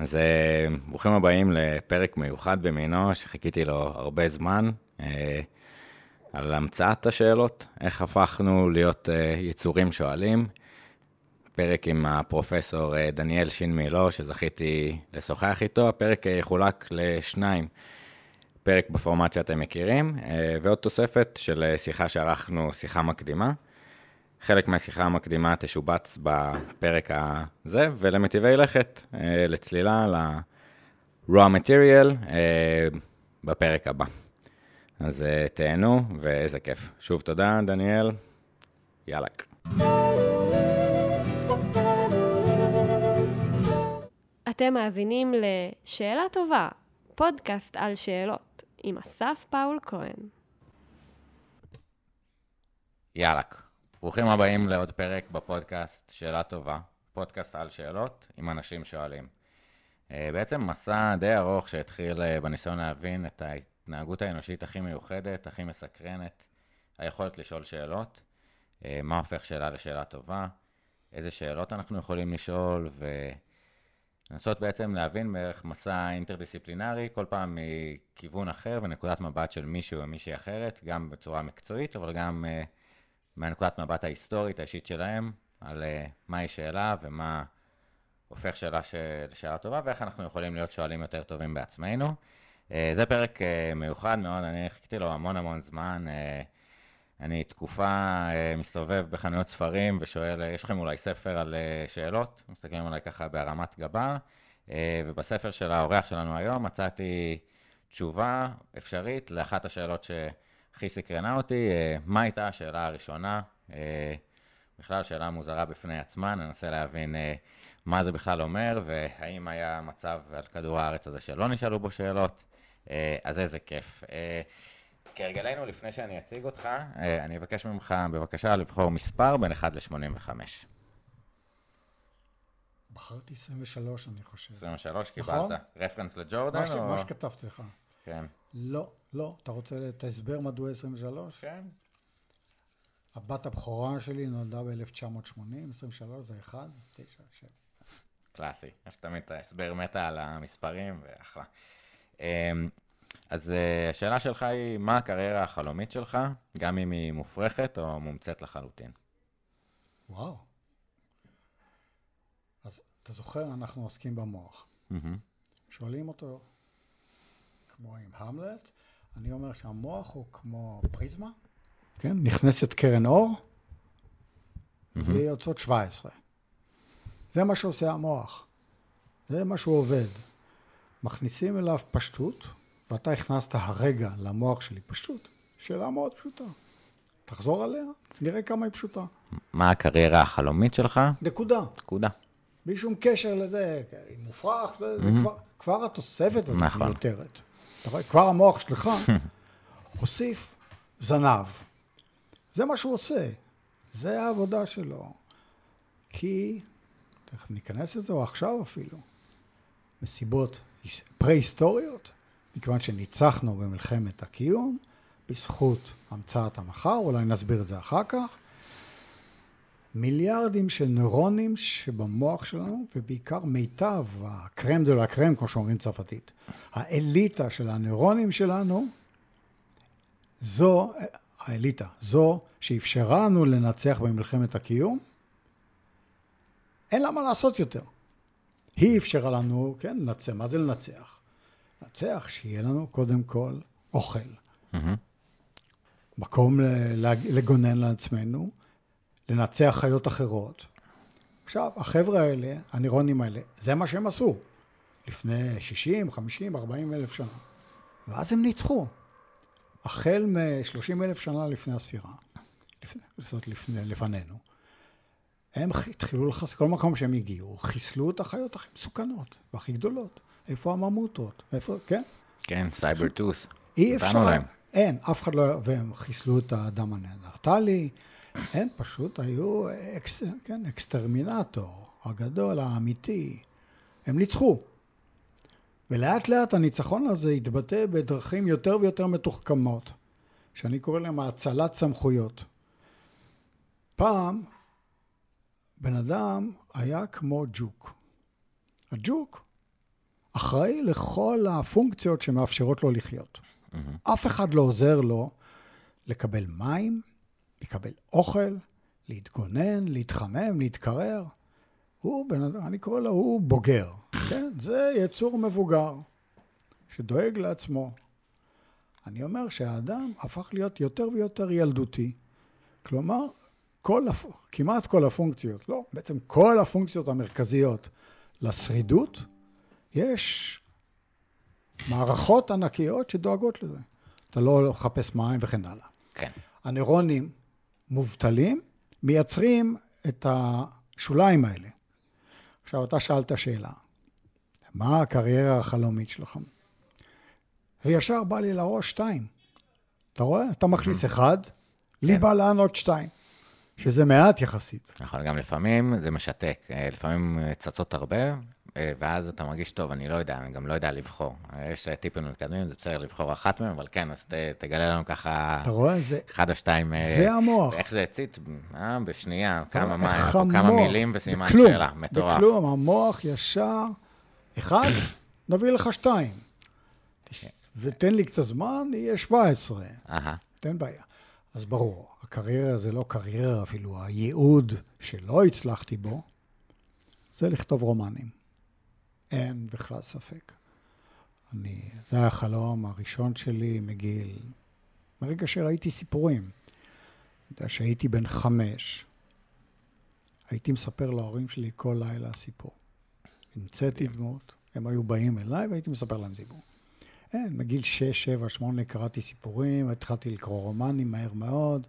אז אה, ברוכים הבאים לפרק מיוחד במינו, שחיכיתי לו הרבה זמן, אה, על המצאת השאלות, איך הפכנו להיות אה, יצורים שואלים. פרק עם הפרופסור דניאל שין מילו, שזכיתי לשוחח איתו. הפרק יחולק לשניים, פרק בפורמט שאתם מכירים, ועוד תוספת של שיחה שערכנו, שיחה מקדימה. חלק מהשיחה המקדימה תשובץ בפרק הזה, ולמטיבי לכת, אה, לצלילה, ל-raw material, אה, בפרק הבא. אז אה, תהנו, ואיזה כיף. שוב תודה, דניאל. יאללה. אתם מאזינים ל"שאלה טובה", פודקאסט על שאלות, עם אסף פאול כהן. יאללה. ברוכים הבאים לעוד פרק בפודקאסט שאלה טובה, פודקאסט על שאלות עם אנשים שואלים. אה, בעצם מסע די ארוך שהתחיל אה, בניסיון להבין את ההתנהגות האנושית הכי מיוחדת, הכי מסקרנת, היכולת לשאול שאלות, אה, מה הופך שאלה לשאלה טובה, איזה שאלות אנחנו יכולים לשאול, ולנסות בעצם להבין בערך מסע אינטרדיסציפלינרי, כל פעם מכיוון אחר ונקודת מבט של מישהו או מישהי אחרת, גם בצורה מקצועית, אבל גם... מהנקודת מבט ההיסטורית האישית שלהם, על uh, מהי שאלה ומה הופך שאלה לשאלה טובה, ואיך אנחנו יכולים להיות שואלים יותר טובים בעצמנו. Uh, זה פרק uh, מיוחד מאוד, אני חיכיתי לו המון המון זמן. אני תקופה מסתובב בחנויות ספרים ושואל, יש לכם אולי ספר על שאלות? מסתכלים עליי ככה בהרמת גבה, ובספר של האורח שלנו היום מצאתי תשובה אפשרית לאחת השאלות ש... הכי סקרנה אותי, אה, מה הייתה השאלה הראשונה? אה, בכלל שאלה מוזרה בפני עצמה, ננסה להבין אה, מה זה בכלל אומר, והאם היה מצב על כדור הארץ הזה שלא נשאלו בו שאלות, אז איזה כיף. כהרגלנו, לפני שאני אציג אותך, אני אבקש ממך בבקשה לבחור מספר בין 1 ל-85. בחרתי 23, אני חושב. 23 קיבלת. נכון? רפרנס לג'ורדן? מה, ש... או... מה שכתבתי לך. כן. לא, לא. אתה רוצה את ההסבר מדוע 23? כן. הבת הבכורה שלי נולדה ב-1980, 23 זה 1, 9, 7. קלאסי. יש תמיד את ההסבר מתה על המספרים, ואחלה. אמ, אז אה, השאלה שלך היא, מה הקריירה החלומית שלך, גם אם היא מופרכת או מומצאת לחלוטין? וואו. אז אתה זוכר, אנחנו עוסקים במוח. Mm-hmm. שואלים אותו, כמו עם המלט, אני אומר שהמוח הוא כמו פריזמה, כן? נכנסת קרן אור, ויוצאות 17. זה מה שעושה המוח. זה מה שהוא עובד. מכניסים אליו פשטות, ואתה הכנסת הרגע למוח שלי פשטות. שאלה מאוד פשוטה. תחזור עליה, נראה כמה היא פשוטה. מה הקריירה החלומית שלך? נקודה. נקודה. בלי שום קשר לזה, היא מופרך, זה, mm-hmm. כבר, כבר התוספת הזאת נכון. מיותרת. אתה רואה, כבר המוח שלך הוסיף זנב. זה מה שהוא עושה. זה העבודה שלו. כי, תכף ניכנס לזה, או עכשיו אפילו, מסיבות פרה-היסטוריות, מכיוון שניצחנו במלחמת הקיום, בזכות המצאת המחר, אולי נסביר את זה אחר כך, מיליארדים של נוירונים שבמוח שלנו, ובעיקר מיטב, הקרם דה לה קרם, כמו שאומרים צרפתית, האליטה של הנוירונים שלנו, זו, האליטה, זו שאפשרה לנו לנצח במלחמת הקיום, אין לה מה לעשות יותר. היא אפשרה לנו, כן, לנצח. מה זה לנצח? לנצח, שיהיה לנו קודם כל אוכל. Mm-hmm. מקום לגונן לעצמנו, לנצח חיות אחרות. עכשיו, החבר'ה האלה, הנוירונים האלה, זה מה שהם עשו. לפני 60, 50, 40 אלף שנה. ואז הם ניצחו. החל מ-30 אלף שנה לפני הספירה, לפני, זאת לפני, לפנינו, הם התחילו לחסל, כל מקום שהם הגיעו, חיסלו את החיות הכי מסוכנות והכי גדולות. איפה הממוטות? איפה, כן? כן, סייבר טוס. אי אפשר, להם. אין, אף אחד לא, והם חיסלו את האדם הנאנדרטלי, הם פשוט היו אקס, כן, אקסטרמינטור הגדול, האמיתי. הם ניצחו. ולאט לאט הניצחון הזה התבטא בדרכים יותר ויותר מתוחכמות, שאני קורא להם האצלת סמכויות. פעם בן אדם היה כמו ג'וק. הג'וק אחראי לכל הפונקציות שמאפשרות לו לחיות. אף אחד לא עוזר לו לקבל מים, לקבל אוכל, להתגונן, להתחמם, להתקרר. הוא בן אדם, אני קורא לו, הוא בוגר, כן? זה יצור מבוגר, שדואג לעצמו. אני אומר שהאדם הפך להיות יותר ויותר ילדותי. כלומר, כל, כמעט כל הפונקציות, לא, בעצם כל הפונקציות המרכזיות לשרידות, יש מערכות ענקיות שדואגות לזה. אתה לא מחפש מים וכן הלאה. כן. הנוירונים מובטלים, מייצרים את השוליים האלה. עכשיו, אתה שאלת שאלה, מה הקריירה החלומית שלך? וישר בא לי לראש שתיים. אתה רואה? אתה מכניס אחד, לי כן. בא לענות שתיים, שזה מעט יחסית. נכון, גם לפעמים זה משתק. אה, לפעמים צצות הרבה, ואז אתה מרגיש, טוב, אני לא יודע, אני גם לא יודע לבחור. אה, יש אה, טיפים מתקדמים, זה בסדר לבחור אחת מהם, אבל כן, אז ת, תגלה לנו ככה אתה רואה? זה, אחד או שתיים. אה, זה המוח. איך זה הצית? אה, בשנייה, כמה פה כמה מילים וסימן בכלום, שאלה, מטורף. בכלום, המוח ישר, אחד, נביא לך שתיים. ותן לי קצת זמן, יהיה 17. אהה, אין בעיה. אז ברור, הקריירה זה לא קריירה, אפילו הייעוד שלא הצלחתי בו, זה לכתוב רומנים. אין בכלל ספק. אני, זה היה החלום הראשון שלי מגיל, מרגע שראיתי סיפורים. יודע, שהייתי בן חמש, הייתי מספר להורים שלי כל לילה סיפור. המצאתי דמות, הם היו באים אליי והייתי מספר להם סיפור. אין, מגיל 6, 7, 8 קראתי סיפורים, התחלתי לקרוא רומנים מהר מאוד,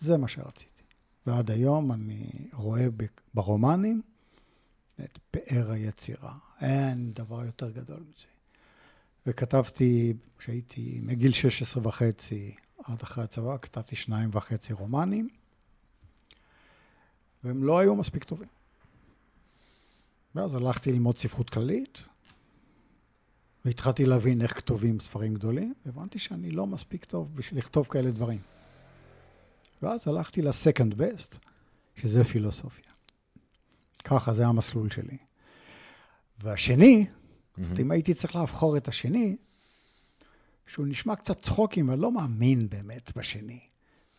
זה מה שרציתי. ועד היום אני רואה ברומנים את פאר היצירה. אין דבר יותר גדול מזה. וכתבתי, כשהייתי מגיל 16 וחצי עד אחרי הצבא, כתבתי שניים וחצי רומנים, והם לא היו מספיק טובים. ואז הלכתי ללמוד ספרות כללית, והתחלתי להבין איך כתובים ספרים גדולים, והבנתי שאני לא מספיק טוב בשביל לכתוב כאלה דברים. ואז הלכתי לסקנד בסט, שזה פילוסופיה. ככה, זה המסלול שלי. והשני, אם הייתי צריך לבחור את השני, שהוא נשמע קצת צחוקים, ואני לא מאמין באמת בשני.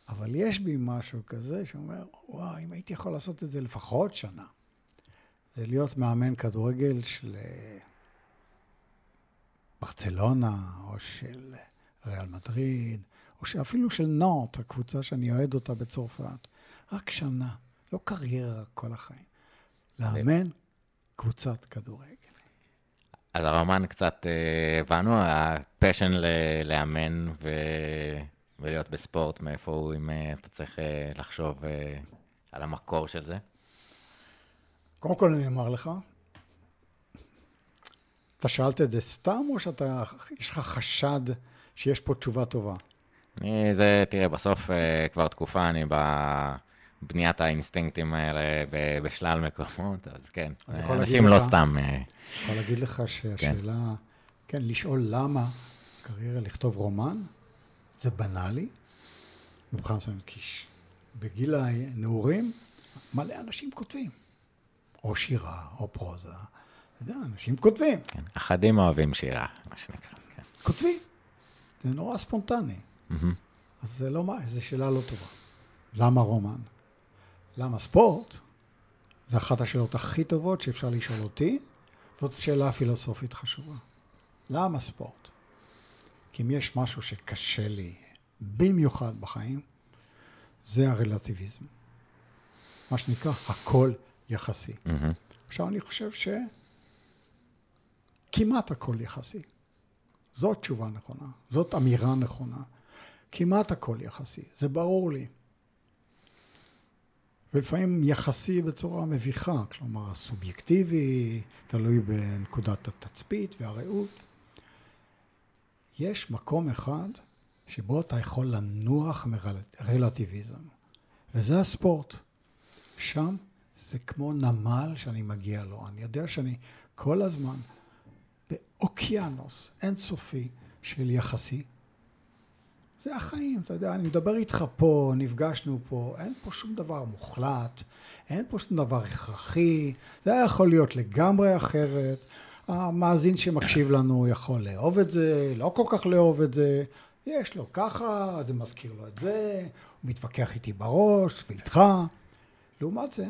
אבל יש בי משהו כזה שאומר, וואו, אם הייתי יכול לעשות את זה לפחות שנה, זה להיות מאמן כדורגל של אה, ברצלונה, או של ריאל מדריד, או שאפילו של נאוט, הקבוצה שאני אוהד אותה בצרפת. רק שנה, לא קריירה כל החיים. לאמן קבוצת כדורגל. אז הרומן קצת אה, הבנו, הפשן ל- לאמן ו... ולהיות בספורט, מאיפה הוא, אם אה, אתה צריך אה, לחשוב על המקור של זה. קודם כל אני אומר לך, אתה שאלת את זה סתם, או שאתה, יש לך חשד שיש פה תשובה טובה? אני, זה, תראה, בסוף כבר תקופה אני בבניית האינסטינקטים האלה בשלל מקומות, אז כן, אנשים לא לך- סתם... אה, אני יכול להגיד לך שהשאלה, כן, לשאול למה קריירה לכתוב רומן, זה בנאלי, מבחינה מסוימת, כי ש- בגיל הנעורים, מלא אנשים כותבים. או שירה, או פרוזה. אתה יודע, אנשים כותבים. כן, אחדים אוהבים שירה, מה שנקרא. כן. כותבים. זה נורא ספונטני. מהמם. אז זה לא מה, זו שאלה לא טובה. למה רומן? למה ספורט? זו אחת השאלות הכי טובות שאפשר לשאול אותי, זאת שאלה פילוסופית חשובה. למה ספורט? כי אם יש משהו שקשה לי במיוחד בחיים, זה הרלטיביזם. מה שנקרא, הכל יחסי. מהמם. עכשיו, אני חושב שכמעט הכל יחסי. זאת תשובה נכונה, זאת אמירה נכונה. כמעט הכל יחסי, זה ברור לי. ולפעמים יחסי בצורה מביכה, כלומר סובייקטיבי, תלוי בנקודת התצפית והראות. יש מקום אחד שבו אתה יכול לנוח מרלטיביזם, וזה הספורט. שם זה כמו נמל שאני מגיע לו. אני יודע שאני כל הזמן באוקיינוס אינסופי של יחסי. זה החיים, אתה יודע, אני מדבר איתך פה, נפגשנו פה, אין פה שום דבר מוחלט, אין פה שום דבר הכרחי, זה היה יכול להיות לגמרי אחרת, המאזין שמקשיב לנו יכול לאהוב את זה, לא כל כך לאהוב את זה, יש לו ככה, זה מזכיר לו את זה, הוא מתווכח איתי בראש ואיתך. לעומת זה,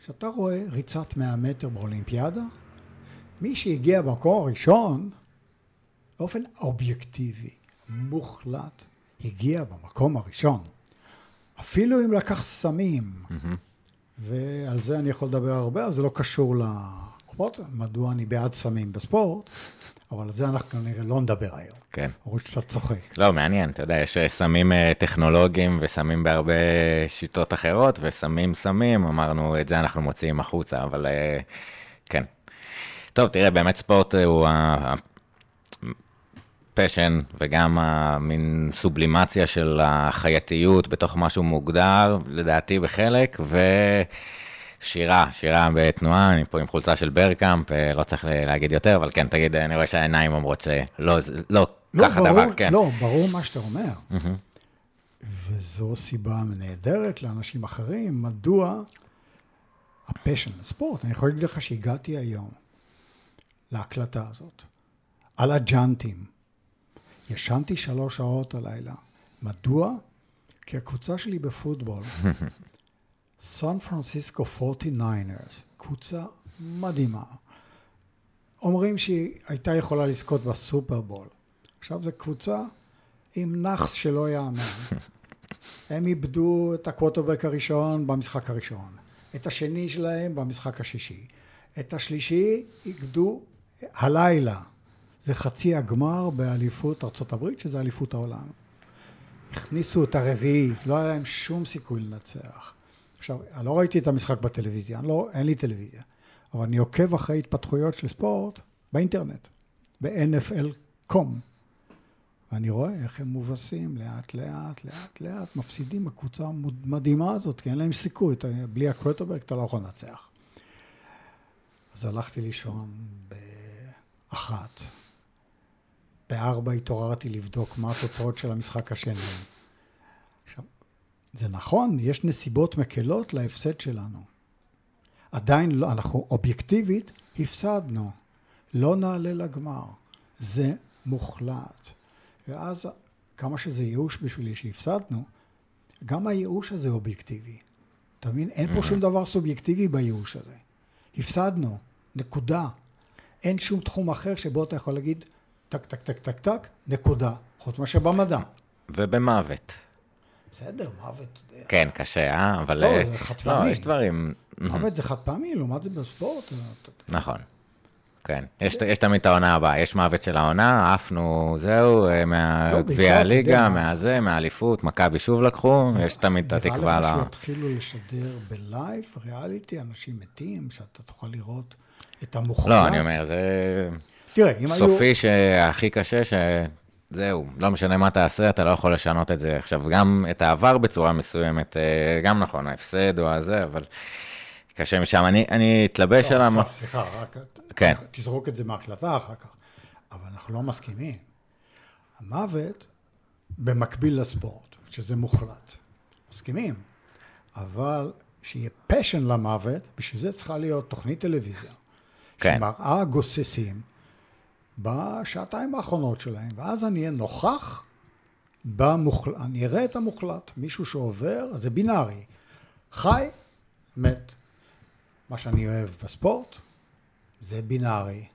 כשאתה רואה ריצת 100 מטר באולימפיאדה, מי שהגיע במקום הראשון, באופן אובייקטיבי, מוחלט, הגיע במקום הראשון. אפילו אם לקח סמים, ועל זה אני יכול לדבר הרבה, אבל זה לא קשור לספורט, מדוע אני בעד סמים בספורט, אבל על זה אנחנו כנראה לא נדבר היום. כן. למרות שאתה צוחק. לא, מעניין, אתה יודע, יש אה, סמים אה, טכנולוגיים וסמים בהרבה שיטות אחרות, וסמים סמים, אמרנו, את זה אנחנו מוציאים החוצה, אבל אה, כן. טוב, תראה, באמת ספורט הוא ה passion וגם, המין סובלימציה של החייתיות בתוך משהו מוגדר, לדעתי בחלק, ו... שירה, שירה בתנועה, אני פה עם חולצה של ברקאמפ, לא צריך להגיד יותר, אבל כן, תגיד, אני רואה שהעיניים אומרות שלא, לא, לא ככה ברור, דבר, כן. לא, ברור מה שאתה אומר. וזו סיבה נהדרת לאנשים אחרים, מדוע ה passion לספורט. אני יכול להגיד לך שהגעתי היום להקלטה הזאת, על הג'אנטים. ישנתי שלוש שעות הלילה. מדוע? כי הקבוצה שלי בפוטבול, סן פרנסיסקו 49ers, קבוצה מדהימה. אומרים שהיא הייתה יכולה לזכות בסופרבול. עכשיו זו קבוצה עם נאחס שלא יאמן. הם איבדו את הקווטרבק הראשון במשחק הראשון, את השני שלהם במשחק השישי, את השלישי איבדו הלילה. זה חצי הגמר באליפות ארה"ב, שזה אליפות העולם. הכניסו את הרביעי, לא היה להם שום סיכוי לנצח. עכשיו, אני לא ראיתי את המשחק בטלוויזיה, לא, אין לי טלוויזיה, אבל אני עוקב אחרי התפתחויות של ספורט באינטרנט, ב-NFL.com. ואני רואה איך הם מובסים לאט לאט, לאט לאט, מפסידים הקבוצה המדהימה הזאת, כי אין להם סיכוי, אתה, בלי הקווטרברג אתה לא יכול לנצח. אז הלכתי לישון באחת. בארבע התעוררתי לבדוק מה התוצאות של המשחק השני. עכשיו, זה נכון, יש נסיבות מקלות להפסד שלנו. עדיין לא, אנחנו אובייקטיבית הפסדנו. לא נעלה לגמר. זה מוחלט. ואז כמה שזה ייאוש בשבילי שהפסדנו, גם הייאוש הזה אובייקטיבי. אתה מבין? אין פה שום דבר סובייקטיבי בייאוש הזה. הפסדנו, נקודה. אין שום תחום אחר שבו אתה יכול להגיד, טק, טק, טק, טק, טק, נקודה. חוץ מאשר במדע. ובמוות. בסדר, מוות. כן, קשה, אה? אבל... לא, אה, זה חד פעמי. לא, יש דברים... מוות זה חד פעמי, לעומת זה בספורט. נכון. כן, יש, יש תמיד את העונה הבאה, יש מוות של העונה, עפנו, זהו, אה, לא, מהגביע הליגה. מהזה, מהאליפות, מכבי שוב לקחו, יש תמיד את התקווה ל... נראה לך שיתחילו לשדר בלייב, ריאליטי, אנשים מתים, שאתה תוכל לראות את המוחלט. לא, אני אומר, זה תראה, אם היו... סופי שהכי קשה, שזהו, לא משנה מה תעשה, אתה לא יכול לשנות את זה. עכשיו, גם את העבר בצורה מסוימת, אה, גם נכון, ההפסד או הזה, אבל קשה משם. אני, אני אתלבש על לא, המ... אסף, סליחה, רק כן. תזרוק את זה מההקלטה אחר כך. אבל אנחנו לא מסכימים. המוות במקביל לספורט, שזה מוחלט. מסכימים. אבל שיהיה פשן למוות, בשביל זה צריכה להיות תוכנית טלוויזיה. כן. שמראה גוססים בשעתיים האחרונות שלהם, ואז אני אהיה נוכח במוחלט, אני אראה את המוחלט. מישהו שעובר, זה בינארי. חי, מת. מה שאני אוהב בספורט, זה בינארי.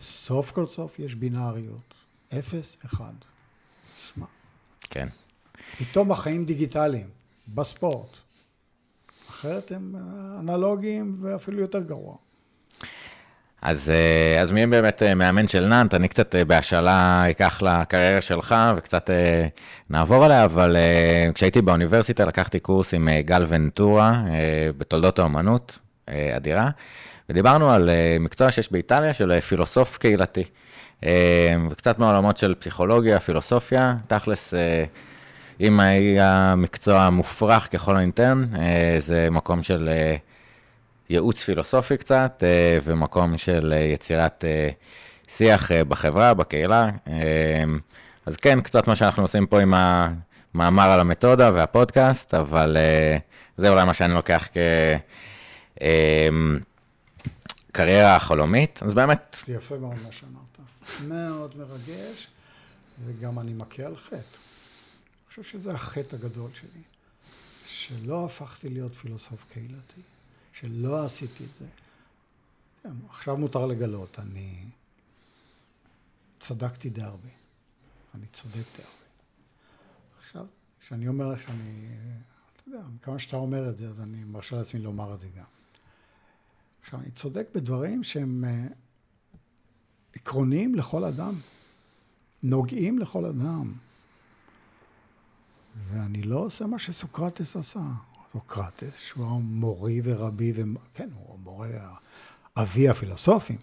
סוף כל סוף יש בינאריות. אפס, אחד. שמע, כן. פתאום החיים דיגיטליים, בספורט. אחרת הם אה, אנלוגיים ואפילו יותר גרוע. אז, אה, אז מי באמת אה, מאמן של נאנט? אני קצת אה, בהשאלה אקח לקריירה שלך וקצת נעבור עליה, אבל כשהייתי באוניברסיטה לקחתי קורס עם גל ונטורה בתולדות האומנות, אדירה, ודיברנו על מקצוע שיש באיטליה של פילוסוף קהילתי. וקצת מעולמות של פסיכולוגיה, פילוסופיה, תכלס, אם היה מקצוע מופרך ככל הניתן, זה מקום של... ייעוץ פילוסופי קצת, אה, ומקום של אה, יצירת אה, שיח בחברה, בקהילה. אז כן, קצת מה שאנחנו עושים פה עם המאמר על המתודה והפודקאסט, אבל זה אולי מה שאני לוקח כ... אה, הקריירה החלומית, אז באמת, יפה מאוד מה שאמרת. מאוד מרגש, וגם אני מכה על חטא. אני חושב שזה החטא הגדול שלי, שלא הפכתי להיות פילוסוף קהילתי, שלא עשיתי את זה. כן, עכשיו מותר לגלות, אני צדקתי די הרבה. אני צודק די הרבה. עכשיו, כשאני אומר שאני, אתה יודע, מכמה שאתה אומר את זה, אז אני מרשה לעצמי לומר את זה גם. עכשיו, אני צודק בדברים שהם אה, עקרוניים לכל אדם, נוגעים לכל אדם. ואני לא עושה מה שסוקרטס עשה. סוקרטס, שהוא מורי ורבי, ו... כן, הוא המורה, אבי הפילוסופים.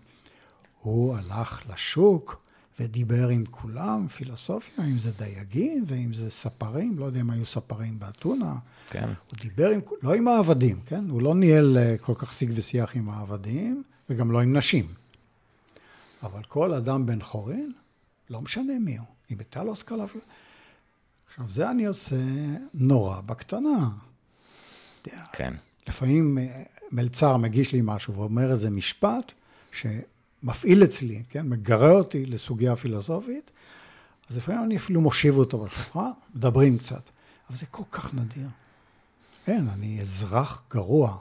הוא הלך לשוק ודיבר עם כולם, פילוסופיה, אם זה דייגים ואם זה ספרים, לא יודע אם היו ספרים באתונה. כן. הוא דיבר עם, לא עם העבדים, כן? הוא לא ניהל אה, כל כך שיג ושיח עם העבדים, וגם לא עם נשים. אבל כל אדם בן חורין, לא משנה מי הוא, אם הייתה לו השכלה... עכשיו, זה אני עושה נורא בקטנה. יודע, כן. לפעמים אה, מלצר מגיש לי משהו ואומר איזה משפט שמפעיל אצלי, כן, מגרה אותי לסוגיה פילוסופית, אז לפעמים אני אפילו מושיב אותו בשולחן, מדברים קצת, אבל זה כל כך נדיר. אין, אני אזרח גרוע.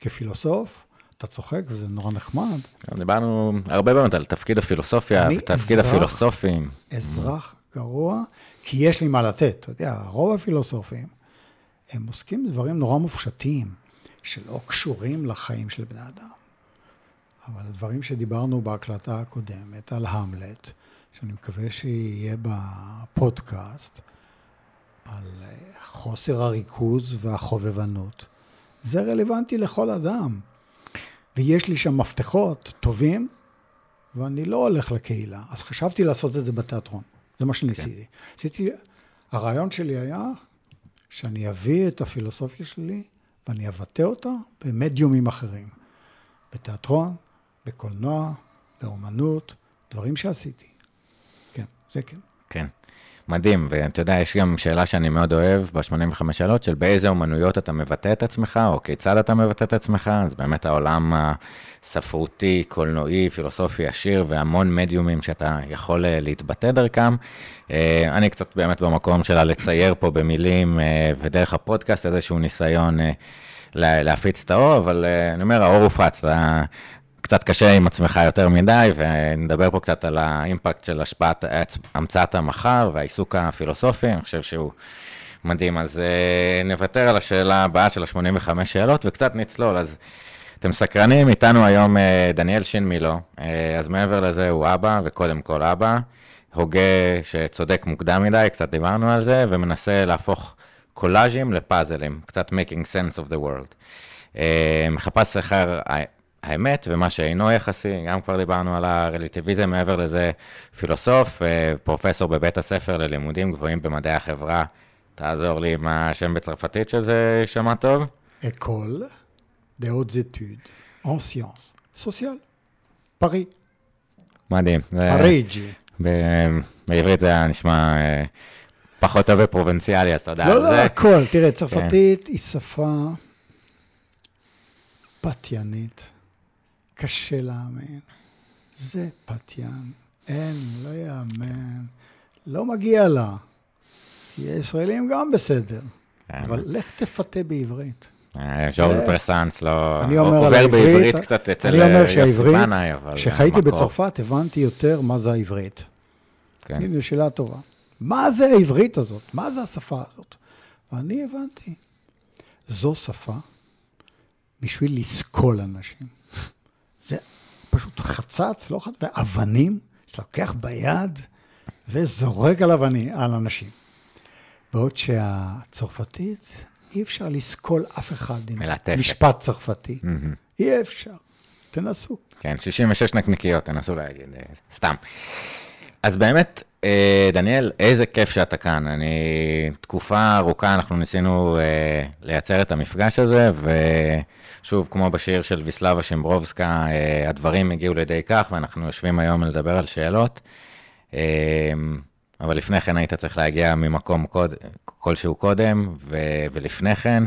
כפילוסוף, אתה צוחק וזה נורא נחמד. דיברנו הרבה באמת על תפקיד הפילוסופיה ותפקיד אזרח. הפילוסופים. אזרח גרוע, כי יש לי מה לתת. אתה יודע, רוב הפילוסופים, הם עוסקים בדברים נורא מופשטים, שלא קשורים לחיים של בני אדם. אבל הדברים שדיברנו בהקלטה הקודמת על המלט, שאני מקווה שיהיה בפודקאסט, על חוסר הריכוז והחובבנות, זה רלוונטי לכל אדם. ויש לי שם מפתחות טובים, ואני לא הולך לקהילה. אז חשבתי לעשות את זה בתיאטרון. זה מה שניסיתי. עשיתי, הרעיון שלי היה שאני אביא את הפילוסופיה שלי ואני אבטא אותה במדיומים אחרים. בתיאטרון, בקולנוע, באומנות, דברים שעשיתי. כן, זה כן. כן. מדהים, ואתה יודע, יש גם שאלה שאני מאוד אוהב ב-85 שאלות, של באיזה אומנויות אתה מבטא את עצמך, או כיצד אתה מבטא את עצמך, אז באמת העולם הספרותי, קולנועי, פילוסופי עשיר, והמון מדיומים שאתה יכול אה, להתבטא דרכם. אה, אני קצת באמת במקום שלה לצייר פה במילים, אה, ודרך הפודקאסט איזשהו ניסיון לה- להפיץ את האור, אבל אני אומר, האור הופץ. קצת קשה עם עצמך יותר מדי, ונדבר פה קצת על האימפקט של השפעת המצאת המחר והעיסוק הפילוסופי, אני חושב שהוא מדהים. אז אה, נוותר על השאלה הבאה של ה-85 שאלות וקצת נצלול. אז אתם סקרנים, איתנו היום אה, דניאל שין מילו, אה, אז מעבר לזה הוא אבא, וקודם כל אבא, הוגה שצודק מוקדם מדי, קצת דיברנו על זה, ומנסה להפוך קולאז'ים לפאזלים, קצת making sense of the world. מחפש אחר האמת ומה שאינו יחסי, גם כבר דיברנו על הרלטיביזם, מעבר לזה פילוסוף, אה, פרופסור בבית הספר ללימודים גבוהים במדעי החברה. תעזור לי עם השם בצרפתית שזה יישמע טוב. Des hautes études en sciences sociales. פארי. מדהים. פריג'י. בעברית זה היה נשמע אה, פחות טוב ופרובינציאלי, אז תודה לא, על לא, זה. הכל. תראה, צרפתית היא שפה פתיינית. קשה להאמין. זה פתיין. אין, לא יאמן. לא מגיע לה. כי ישראלים גם בסדר. כן. אבל לך תפתה בעברית. אה, ז'ורל אה, פרסנס לא... אני אומר על עובר בעברית קצת אצל אה, יוסי בנאי, אבל... כשחייתי בצרפת הבנתי יותר מה זה העברית. כן. הנה, שאלה טובה. מה זה העברית הזאת? מה זה השפה הזאת? ואני הבנתי. זו שפה בשביל לסקול אנשים. פשוט חצץ, לא חצץ, ואבנים, לוקח ביד וזורק על אבנים, על אנשים. בעוד שהצרפתית, אי אפשר לסקול אף אחד עם מלטפת. משפט צרפתי. מהמם. אי אפשר. תנסו. כן, 66 נקניקיות, תנסו להגיד, אה, סתם. אז באמת, אה, דניאל, איזה כיף שאתה כאן. אני, תקופה ארוכה אנחנו ניסינו אה, לייצר את המפגש הזה, ושוב, כמו בשיר של ויסלבה שימברובסקה, אה, הדברים הגיעו לידי כך, ואנחנו יושבים היום לדבר על שאלות. אה, אבל לפני כן היית צריך להגיע ממקום קוד, כלשהו קודם, ו, ולפני כן.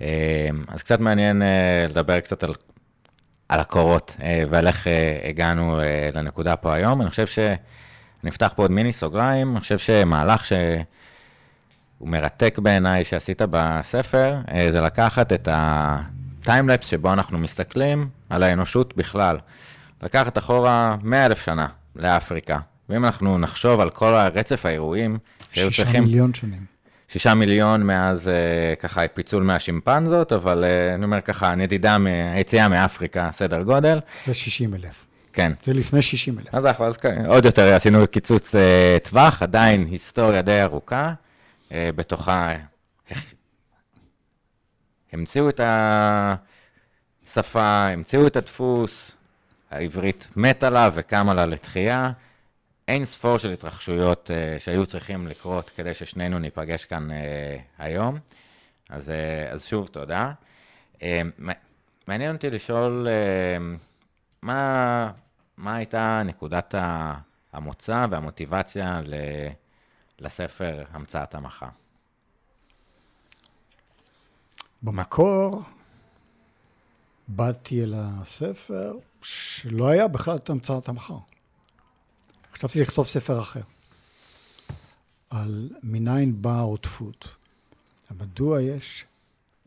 אה, אז קצת מעניין לדבר קצת על על הקורות ועל איך הגענו לנקודה פה היום. אני חושב שנפתח פה עוד מיני סוגריים, אני חושב שמהלך שהוא מרתק בעיניי שעשית בספר, זה לקחת את הטיימלפס שבו אנחנו מסתכלים על האנושות בכלל. לקחת אחורה 100 אלף שנה לאפריקה, ואם אנחנו נחשוב על כל הרצף האירועים שהיו צריכים... שישה מיליון שנים. שישה מיליון מאז אה, ככה פיצול מהשימפנזות, אבל אה, אני אומר ככה, נדידה, היציאה מאפריקה, סדר גודל. זה 60 אלף. כן. זה לפני 60 אלף. אז אחלה, אז עוד יותר עשינו קיצוץ אה, טווח, עדיין היסטוריה די ארוכה, בתוכה המציאו את השפה, המציאו את הדפוס, העברית מתה לה וקמה לה לתחייה. אין ספור של התרחשויות uh, שהיו צריכים לקרות כדי ששנינו ניפגש כאן uh, היום. אז, uh, אז שוב, תודה. Uh, מעניין אותי לשאול, uh, מה, מה הייתה נקודת המוצא והמוטיבציה ל, לספר המצאת המחר? במקור, באתי אל הספר שלא היה בכלל את המצאת המחר. חשבתי לכתוב ספר אחר, על מניין באה העוטפות. מדוע יש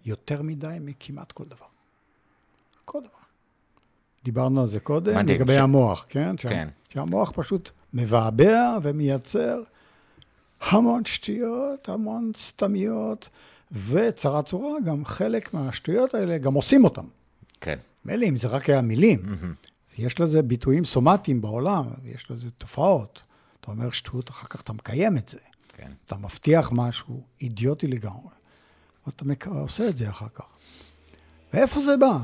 יותר מדי מכמעט כל דבר. כל דבר. דיברנו על זה קודם, מדהים, לגבי ש... המוח, כן? כן. שהמוח פשוט מבעבע ומייצר המון שטויות, המון סתמיות, וצרה צורה, גם חלק מהשטויות האלה, גם עושים אותן. כן. מילא אם זה רק היה מילים, mm-hmm. יש לזה ביטויים סומטיים בעולם, יש לזה תופעות. אתה אומר שטות, אחר כך אתה מקיים את זה. כן. אתה מבטיח משהו אידיוטי לגמרי, ואתה מק... עושה את זה אחר כך. ואיפה זה בא?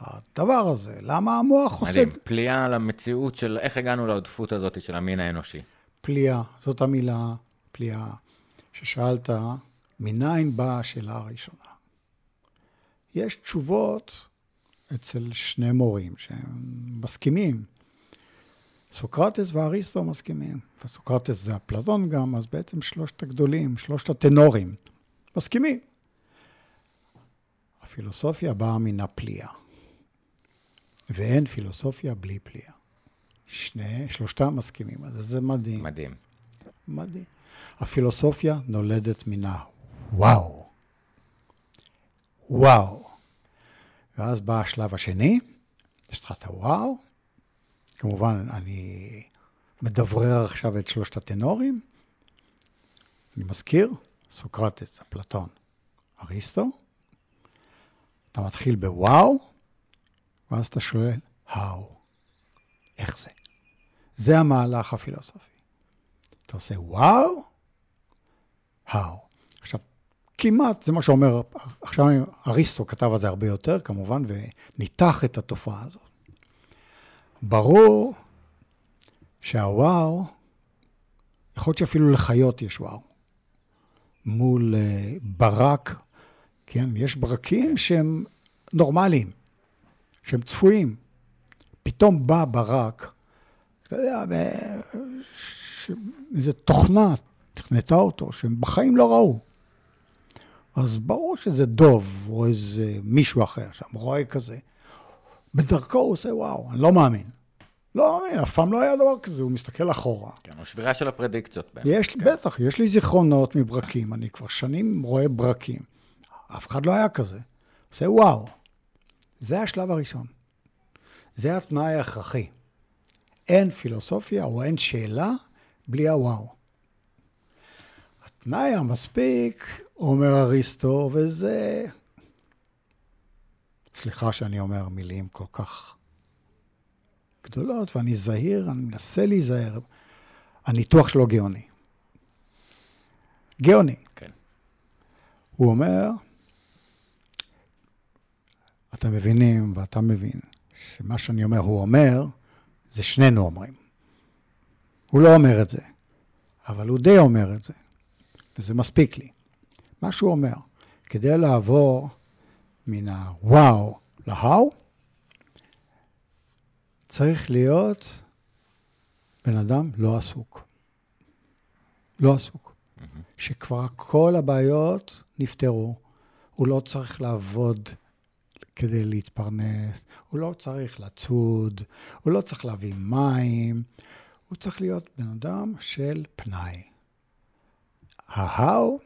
הדבר הזה, למה המוח עושה... מדהים, פליאה על המציאות של איך הגענו לעודפות הזאת של המין האנושי. פליאה, זאת המילה, פליאה, ששאלת, מניין באה השאלה הראשונה? יש תשובות אצל שני מורים שהם מסכימים. סוקרטס ואריסטו מסכימים, וסוקרטס זה אפלטון גם, אז בעצם שלושת הגדולים, שלושת הטנורים, מסכימים. הפילוסופיה באה מן הפליאה, ואין פילוסופיה בלי פליאה. שני, שלושתם מסכימים, אז זה מדהים. מדהים. מדהים. הפילוסופיה נולדת מן הוואו. וואו. ואז בא השלב השני, יש לך את הוואו, כמובן, אני מדברר עכשיו את שלושת הטנורים. אני מזכיר, סוקרטס, אפלטון, אריסטו. אתה מתחיל בוואו, ואז אתה שואל, האו, איך זה? זה המהלך הפילוסופי. אתה עושה וואו, האו. כמעט, זה מה שאומר, עכשיו אריסטו כתב על זה הרבה יותר, כמובן, וניתח את התופעה הזאת. ברור שהוואו, יכול להיות שאפילו לחיות יש וואו. מול uh, ברק, כן, יש ברקים שהם נורמליים, שהם צפויים. פתאום בא ברק, אתה יודע, איזו תוכנה תכנתה אותו, שהם בחיים לא ראו. אז ברור שזה דוב, או איזה מישהו אחר שם, רואה כזה. בדרכו הוא עושה וואו, אני לא מאמין. לא מאמין, אף פעם לא היה דבר כזה, הוא מסתכל אחורה. כן, הוא שבירה של הפרדיקציות. באמת, יש, כן. בטח, יש לי זיכרונות מברקים, אני כבר שנים רואה ברקים. אף אחד לא היה כזה. עושה וואו. זה השלב הראשון. זה התנאי ההכרחי. אין פילוסופיה או אין שאלה בלי הוואו. התנאי המספיק, אומר אריסטו, וזה... סליחה שאני אומר מילים כל כך גדולות, ואני זהיר, אני מנסה להיזהר. הניתוח שלו גאוני. גאוני. כן. הוא אומר, אתם מבינים ואתה מבין, שמה שאני אומר, הוא אומר, זה שנינו אומרים. הוא לא אומר את זה, אבל הוא די אומר את זה. וזה מספיק לי. מה שהוא אומר, כדי לעבור מן הוואו להאו, צריך להיות בן אדם לא עסוק. לא עסוק. Mm-hmm. שכבר כל הבעיות נפתרו. הוא לא צריך לעבוד כדי להתפרנס, הוא לא צריך לצוד, הוא לא צריך להביא מים, הוא צריך להיות בן אדם של פנאי. ההאו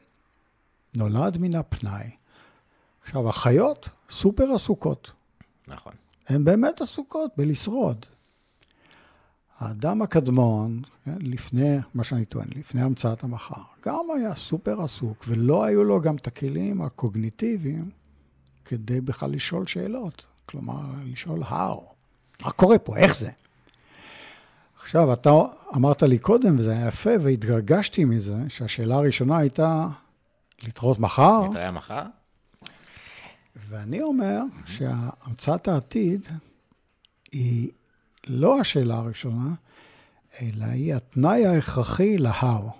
נולד מן הפנאי. עכשיו, החיות סופר עסוקות. נכון. הן באמת עסוקות בלשרוד. האדם הקדמון, כן, לפני, מה שאני טוען, לפני המצאת המחר, גם היה סופר עסוק, ולא היו לו גם את הכלים הקוגניטיביים כדי בכלל לשאול שאלות. כלומר, לשאול how, מה קורה פה, איך זה? עכשיו, אתה אמרת לי קודם, וזה היה יפה, והתגרגשתי מזה, שהשאלה הראשונה הייתה, להתראות מחר? נתראה מחר? ואני אומר שהמצאת העתיד היא לא השאלה הראשונה, אלא היא התנאי ההכרחי להאו.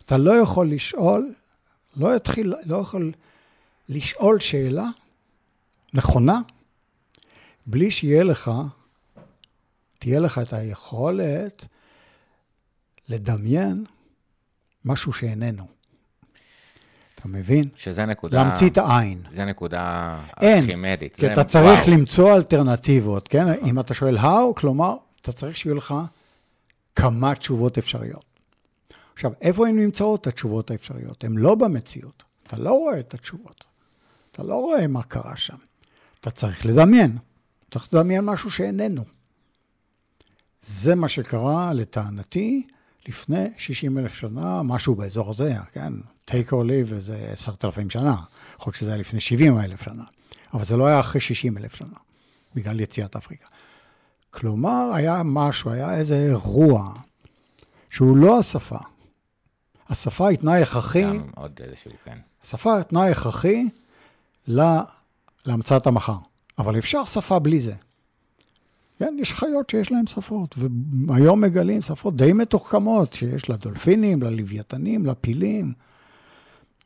אתה לא יכול לשאול, לא, יתחיל, לא יכול לשאול שאלה נכונה, בלי שיהיה לך, תהיה לך את היכולת לדמיין משהו שאיננו. אתה מבין? שזה נקודה... להמציא את העין. זה נקודה ארכימדית. כי אתה צריך וואו. למצוא אלטרנטיבות, כן? אם אתה שואל how, כלומר, אתה צריך שיהיו לך כמה תשובות אפשריות. עכשיו, איפה הן נמצאות התשובות האפשריות? הן לא במציאות. אתה לא רואה את התשובות. אתה לא רואה מה קרה שם. אתה צריך לדמיין. צריך לדמיין משהו שאיננו. זה מה שקרה, לטענתי, לפני 60 אלף שנה, משהו באזור הזה, כן? take or leave איזה עשרת אלפים שנה. יכול להיות שזה היה לפני 70 אלף שנה. אבל זה לא היה אחרי 60 אלף שנה, בגלל יציאת אפריקה. כלומר, היה משהו, היה איזה אירוע, שהוא לא השפה. השפה היא תנאי הכרחי, גם עוד איזשהו, כן. השפה היא תנאי הכרחי לה- להמצאת המחר. אבל אפשר שפה בלי זה. כן, יש חיות שיש להן שפות, והיום מגלים שפות די מתוחכמות, שיש לדולפינים, ללוויתנים, לפילים.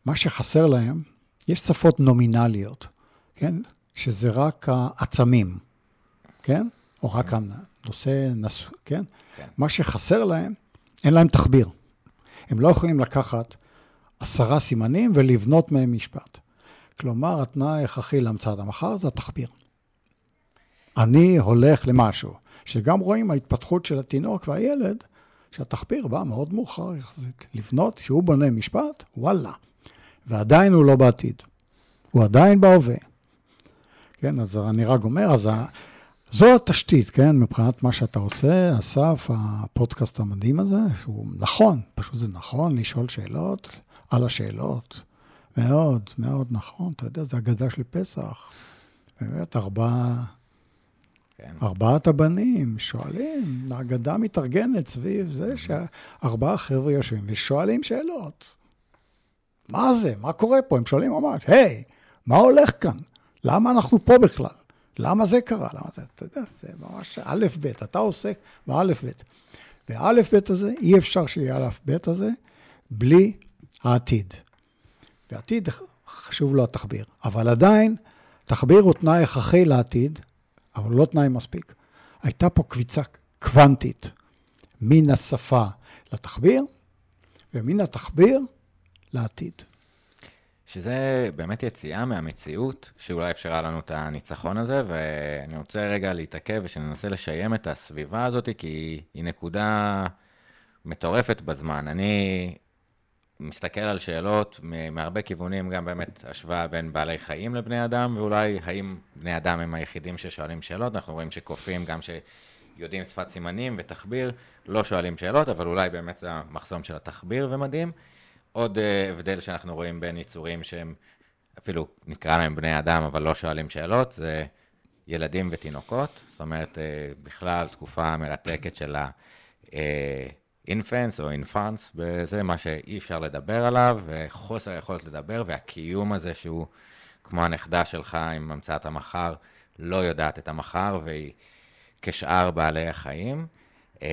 מה שחסר להם, יש שפות נומינליות, כן? שזה רק העצמים, כן? או רק הנושא, נס... כן? כן. מה שחסר להם, אין להם תחביר. הם לא יכולים לקחת עשרה סימנים ולבנות מהם משפט. כלומר, התנאי ההכרחי להמצאת המחר זה התחביר. אני הולך למשהו, שגם רואים ההתפתחות של התינוק והילד, שהתחביר בא מאוד מאוחר יחסית. לבנות, שהוא בונה משפט, וואלה. ועדיין הוא לא בעתיד. הוא עדיין בהווה. כן, אז אני רק אומר, אז ה... זו התשתית, כן, מבחינת מה שאתה עושה, אסף, הפודקאסט המדהים הזה, שהוא נכון, פשוט זה נכון לשאול שאלות על השאלות. מאוד, מאוד נכון, אתה יודע, זה אגדה של פסח. באמת, ארבעה, כן. ארבעת הבנים שואלים, האגדה מתארגנת סביב זה שארבעה חבר'ה יושבים ושואלים שאלות. מה זה? מה קורה פה? הם שואלים ממש, היי, מה הולך כאן? למה אנחנו פה בכלל? למה זה קרה? למה זה, אתה יודע, זה ממש א' ב', אתה עוסק בא' ב'. והא' ב' הזה, אי אפשר שיהיה א' ב' הזה בלי העתיד. ועתיד חשוב לו התחביר. אבל עדיין, תחביר הוא תנאי הכרחי לעתיד, אבל לא תנאי מספיק. הייתה פה קביצה קוונטית מן השפה לתחביר, ומן התחביר לעתיד. שזה באמת יציאה מהמציאות, שאולי אפשרה לנו את הניצחון הזה, ואני רוצה רגע להתעכב ושננסה לשיים את הסביבה הזאת, כי היא נקודה מטורפת בזמן. אני מסתכל על שאלות מהרבה כיוונים, גם באמת השוואה בין בעלי חיים לבני אדם, ואולי האם בני אדם הם היחידים ששואלים שאלות. אנחנו רואים שקופים, גם שיודעים שפת סימנים ותחביר, לא שואלים שאלות, אבל אולי באמת זה המחסום של התחביר ומדהים. עוד uh, הבדל שאנחנו רואים בין יצורים שהם אפילו נקרא להם בני אדם, אבל לא שואלים שאלות, זה ילדים ותינוקות. זאת אומרת, uh, בכלל תקופה מרתקת של ה-infants או infants, וזה מה שאי אפשר לדבר עליו, וחוסר היכולת לדבר, והקיום הזה שהוא כמו הנכדה שלך עם המצאת המחר, לא יודעת את המחר, והיא כשאר בעלי החיים. אמ,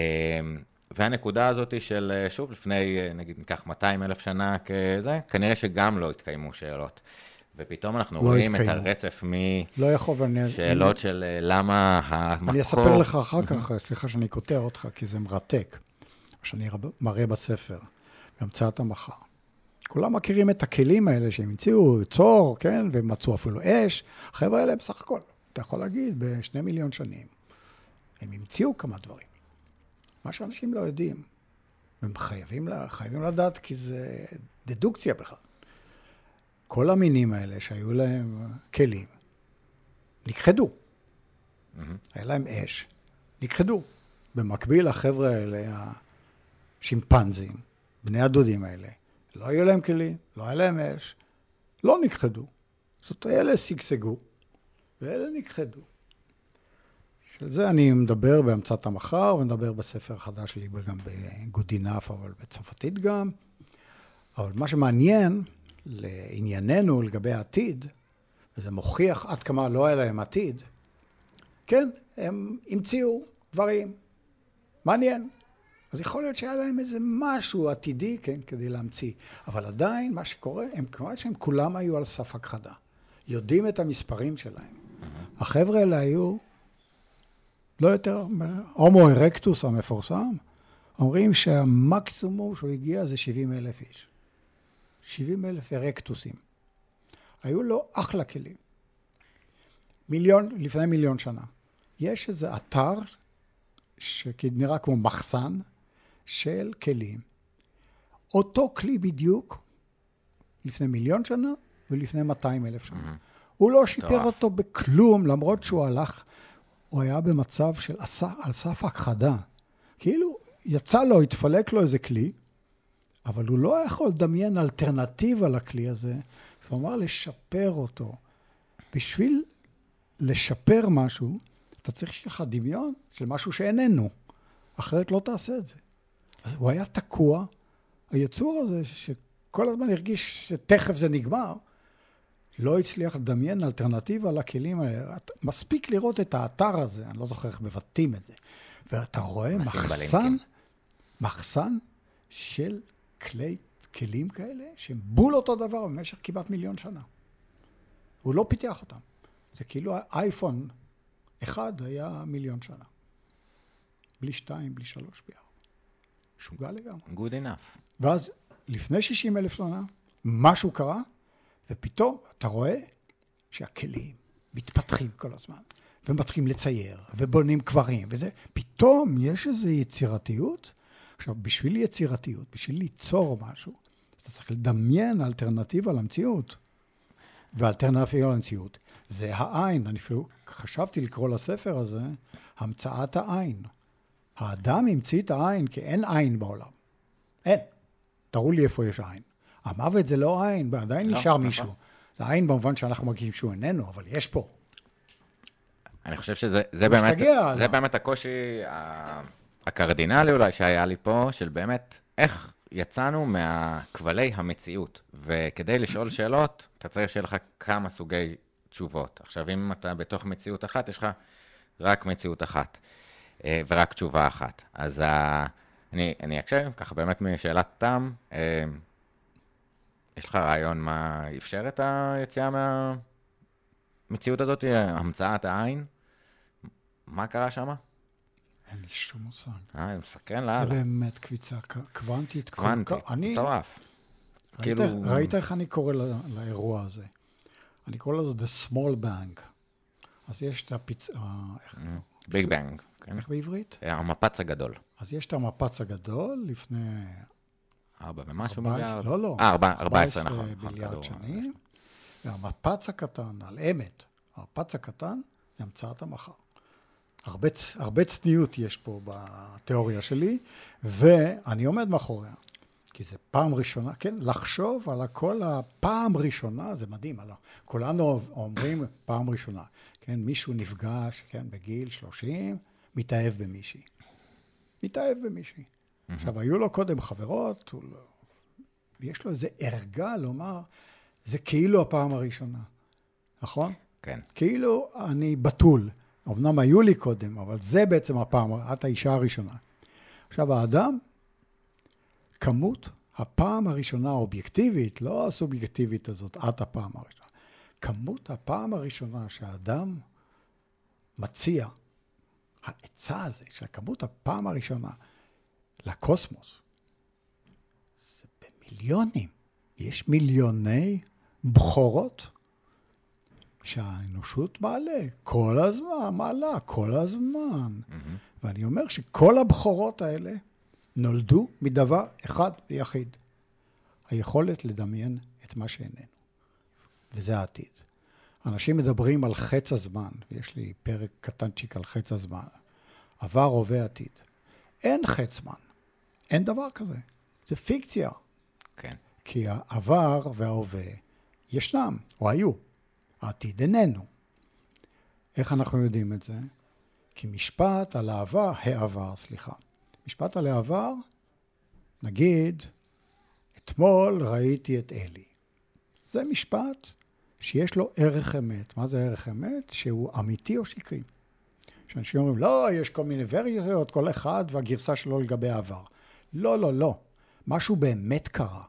והנקודה הזאת של, אה, שוב, לפני, אה, נגיד, ניקח 200 אלף שנה כזה, כנראה שגם לא התקיימו שאלות. ופתאום אנחנו לא רואים את התקיימו. הרצף לא יכול, ואני... משאלות של אה, למה המקור... אני אספר לך אחר כך, סליחה שאני קוטע אותך, כי זה מרתק, שאני מראה בספר, בהמצאת המחר. כולם מכירים את הכלים האלה שהם המציאו, צור, כן, והם מצאו אפילו אש. החבר'ה האלה בסך הכל, אתה יכול להגיד, בשני מיליון שנים, הם המציאו כמה דברים. מה שאנשים לא יודעים, הם חייבים, חייבים לדעת כי זה דדוקציה בכלל. כל המינים האלה שהיו להם כלים, נכחדו. Mm-hmm. היה להם אש, נכחדו. במקביל, החבר'ה האלה, השימפנזים, בני הדודים האלה, לא היו להם כלים, לא היה להם אש, לא נכחדו. זאת אומרת, אלה שגשגו, ואלה נכחדו. של זה אני מדבר בהמצאת המחר, ומדבר בספר החדש שלי גם בגודינף, אבל בצרפתית גם. אבל מה שמעניין לענייננו לגבי העתיד, וזה מוכיח עד כמה לא היה להם עתיד, כן, הם המציאו דברים. מעניין. אז יכול להיות שהיה להם איזה משהו עתידי, כן, כדי להמציא. אבל עדיין, מה שקורה, הם כמובן שהם כולם היו על סף הכחדה. יודעים את המספרים שלהם. החבר'ה האלה היו לא יותר, הומו ארקטוס המפורסם, אומרים שהמקסימום שהוא הגיע זה 70 אלף איש. 70 אלף ארקטוסים. היו לו אחלה כלים. מיליון, לפני מיליון שנה. יש איזה אתר שנראה כמו מחסן של כלים. אותו כלי בדיוק לפני מיליון שנה ולפני 200 אלף שנה. Mm-hmm. הוא לא שיפר אותו בכלום, למרות שהוא הלך, הוא היה במצב של על סף הכחדה. כאילו, יצא לו, התפלק לו איזה כלי, אבל הוא לא יכול לדמיין אלטרנטיבה לכלי הזה, זאת אומרת, לשפר אותו. בשביל לשפר משהו, אתה צריך שיהיה לך דמיון של משהו שאיננו, אחרת לא תעשה את זה. אז הוא היה תקוע, היצור הזה, שכל הזמן הרגיש שתכף זה נגמר, לא הצליח לדמיין אלטרנטיבה לכלים האלה. מספיק לראות את האתר הזה, אני לא זוכר איך מבטאים את זה, ואתה רואה מחסן, מחסן של כלי, כלים כאלה, שהם בול אותו דבר במשך כמעט מיליון שנה. הוא לא פיתח אותם. זה כאילו האייפון אחד היה מיליון שנה. בלי שתיים, בלי שלוש, בלי ארבע. משוגע לגמרי. Good enough. ואז, לפני 60 אלף שנה, משהו קרה, ופתאום אתה רואה שהכלים מתפתחים כל הזמן, ומתחילים לצייר, ובונים קברים, וזה, פתאום יש איזו יצירתיות. עכשיו, בשביל יצירתיות, בשביל ליצור משהו, אתה צריך לדמיין אלטרנטיבה למציאות. ואלטרנטיבה למציאות זה העין. אני אפילו חשבתי לקרוא לספר הזה, המצאת העין. האדם המציא את העין כי אין עין בעולם. אין. תראו לי איפה יש עין. המוות זה לא עין, עדיין לא, נשאר נכון. מישהו. זה עין במובן שאנחנו מרגישים שהוא איננו, אבל יש פה. אני חושב שזה זה באמת, זה לא. באמת הקושי הקרדינלי אולי שהיה לי פה, של באמת איך יצאנו מהכבלי המציאות. וכדי לשאול שאלות, אתה צריך שיהיה לך כמה סוגי תשובות. עכשיו, אם אתה בתוך מציאות אחת, יש לך רק מציאות אחת, ורק תשובה אחת. אז אני, אני אקשה, ככה באמת משאלת תם, אה, יש לך רעיון מה אפשר את היציאה מהמציאות הזאת, המצאת העין? מה קרה שם? אין לי שום מושג. אה, מסקרן לאללה. זה באמת קביצה קוונטית. קוונטית, מטורף. כאילו... ראית איך אני קורא לאירוע הזה? אני קורא לזה The Small Bang. אז יש את הפיצ... ביג בנג. כן. איך בעברית? אה, המפץ הגדול. אז יש את המפץ הגדול לפני... ארבע ומשהו מיליארד? לא, לא. אה, ארבע עשרה, נכון. 14 מיליארד שנים. והמפץ הקטן, על אמת, המפץ הקטן זה המצאת המחר. הרבה, הרבה צניעות יש פה בתיאוריה שלי, ואני עומד מאחוריה. כי זה פעם ראשונה, כן, לחשוב על הכל הפעם ראשונה, זה מדהים, הלא. כולנו אומרים פעם ראשונה, כן, מישהו נפגש, כן, בגיל 30, מתאהב במישהי. מתאהב במישהי. Mm-hmm. עכשיו, היו לו קודם חברות, לא... ויש לו איזה ערגה לומר, זה כאילו הפעם הראשונה, נכון? כן. כאילו אני בתול. אמנם היו לי קודם, אבל זה בעצם הפעם, את האישה הראשונה. עכשיו, האדם, כמות הפעם הראשונה האובייקטיבית, לא הסובייקטיבית הזאת, את הפעם הראשונה, כמות הפעם הראשונה שהאדם מציע, העצה הזה של כמות הפעם הראשונה לקוסמוס, זה במיליונים. יש מיליוני בכורות שהאנושות מעלה כל הזמן, מעלה כל הזמן. ואני אומר שכל הבכורות האלה נולדו מדבר אחד ויחיד, היכולת לדמיין את מה שאיננו. וזה העתיד. אנשים מדברים על חץ הזמן, ויש לי פרק קטנצ'יק על חץ הזמן. עבר, הווה, עתיד. אין חץ זמן. אין דבר כזה. זה פיקציה. כן. כי העבר וההווה ישנם, או היו. העתיד איננו. איך אנחנו יודעים את זה? כי משפט על העבר, העבר, סליחה. משפט על העבר, נגיד, אתמול ראיתי את אלי. זה משפט שיש לו ערך אמת. מה זה ערך אמת? שהוא אמיתי או שקרי. שאנשים אומרים, לא, יש כל מיני וריות, כל אחד והגרסה שלו לגבי העבר. לא, לא, לא. משהו באמת קרה.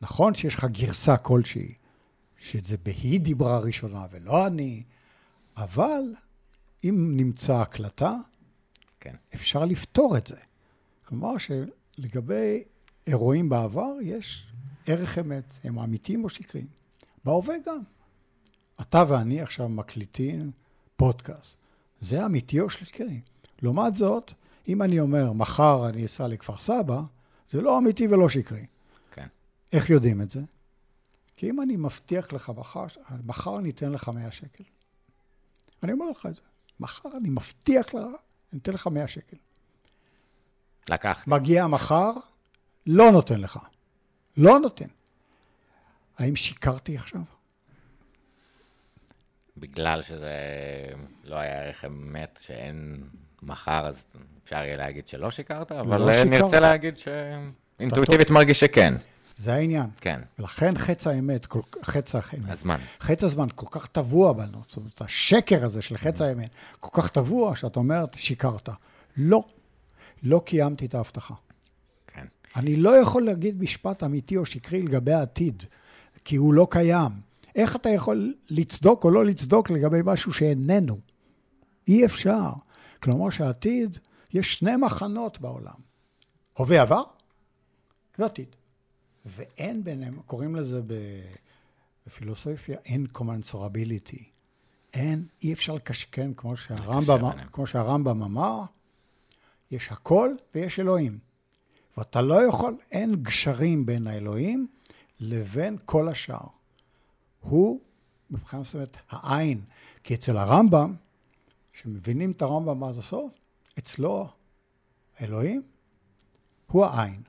נכון שיש לך גרסה כלשהי, שזה בהיא דיברה ראשונה ולא אני, אבל אם נמצא הקלטה, כן. אפשר לפתור את זה. כלומר שלגבי אירועים בעבר יש ערך אמת, הם אמיתיים או שקריים. בהווה גם. אתה ואני עכשיו מקליטים פודקאסט. זה אמיתי או שקרי? לעומת זאת, אם אני אומר, מחר אני אסע לכפר סבא, זה לא אמיתי ולא שקרי. כן. איך יודעים את זה? כי אם אני מבטיח לך מחר, מחר אני אתן לך 100 שקל. אני אומר לך את זה. מחר אני מבטיח לך, אני אתן לך 100 שקל. לקחת. מגיע מחר, לא נותן לך. לא נותן. האם שיקרתי עכשיו? בגלל שזה לא היה ערך אמת, שאין מחר, אז אפשר יהיה להגיד שלא שיקרת, אבל לא שיקרת. נרצה להגיד שאינטואיטיבית מרגיש שכן. זה העניין. כן. ולכן חץ האמת, כל, חץ האמת, הזמן. חץ הזמן כל כך טבוע בנו, זאת אומרת, השקר הזה של חץ האמת, כל כך טבוע, שאת אומרת, שיקרת. לא, לא קיימתי את ההבטחה. כן. אני לא יכול להגיד משפט אמיתי או שקרי לגבי העתיד, כי הוא לא קיים. איך אתה יכול לצדוק או לא לצדוק לגבי משהו שאיננו? אי אפשר. כלומר שהעתיד, יש שני מחנות בעולם. הווה עבר ועתיד. ואין ביניהם, קוראים לזה בפילוסופיה, אין קומנסורביליטי. אין, אי אפשר לקשקן, כמו שהרמב"ם. כמו שהרמב"ם אמר, יש הכל ויש אלוהים. ואתה לא יכול, אין גשרים בין האלוהים לבין כל השאר. הוא, מבחינה מסוימת, העין. כי אצל הרמב"ם, כשמבינים את הרמב"ם עד הסוף, אצלו אלוהים הוא העין.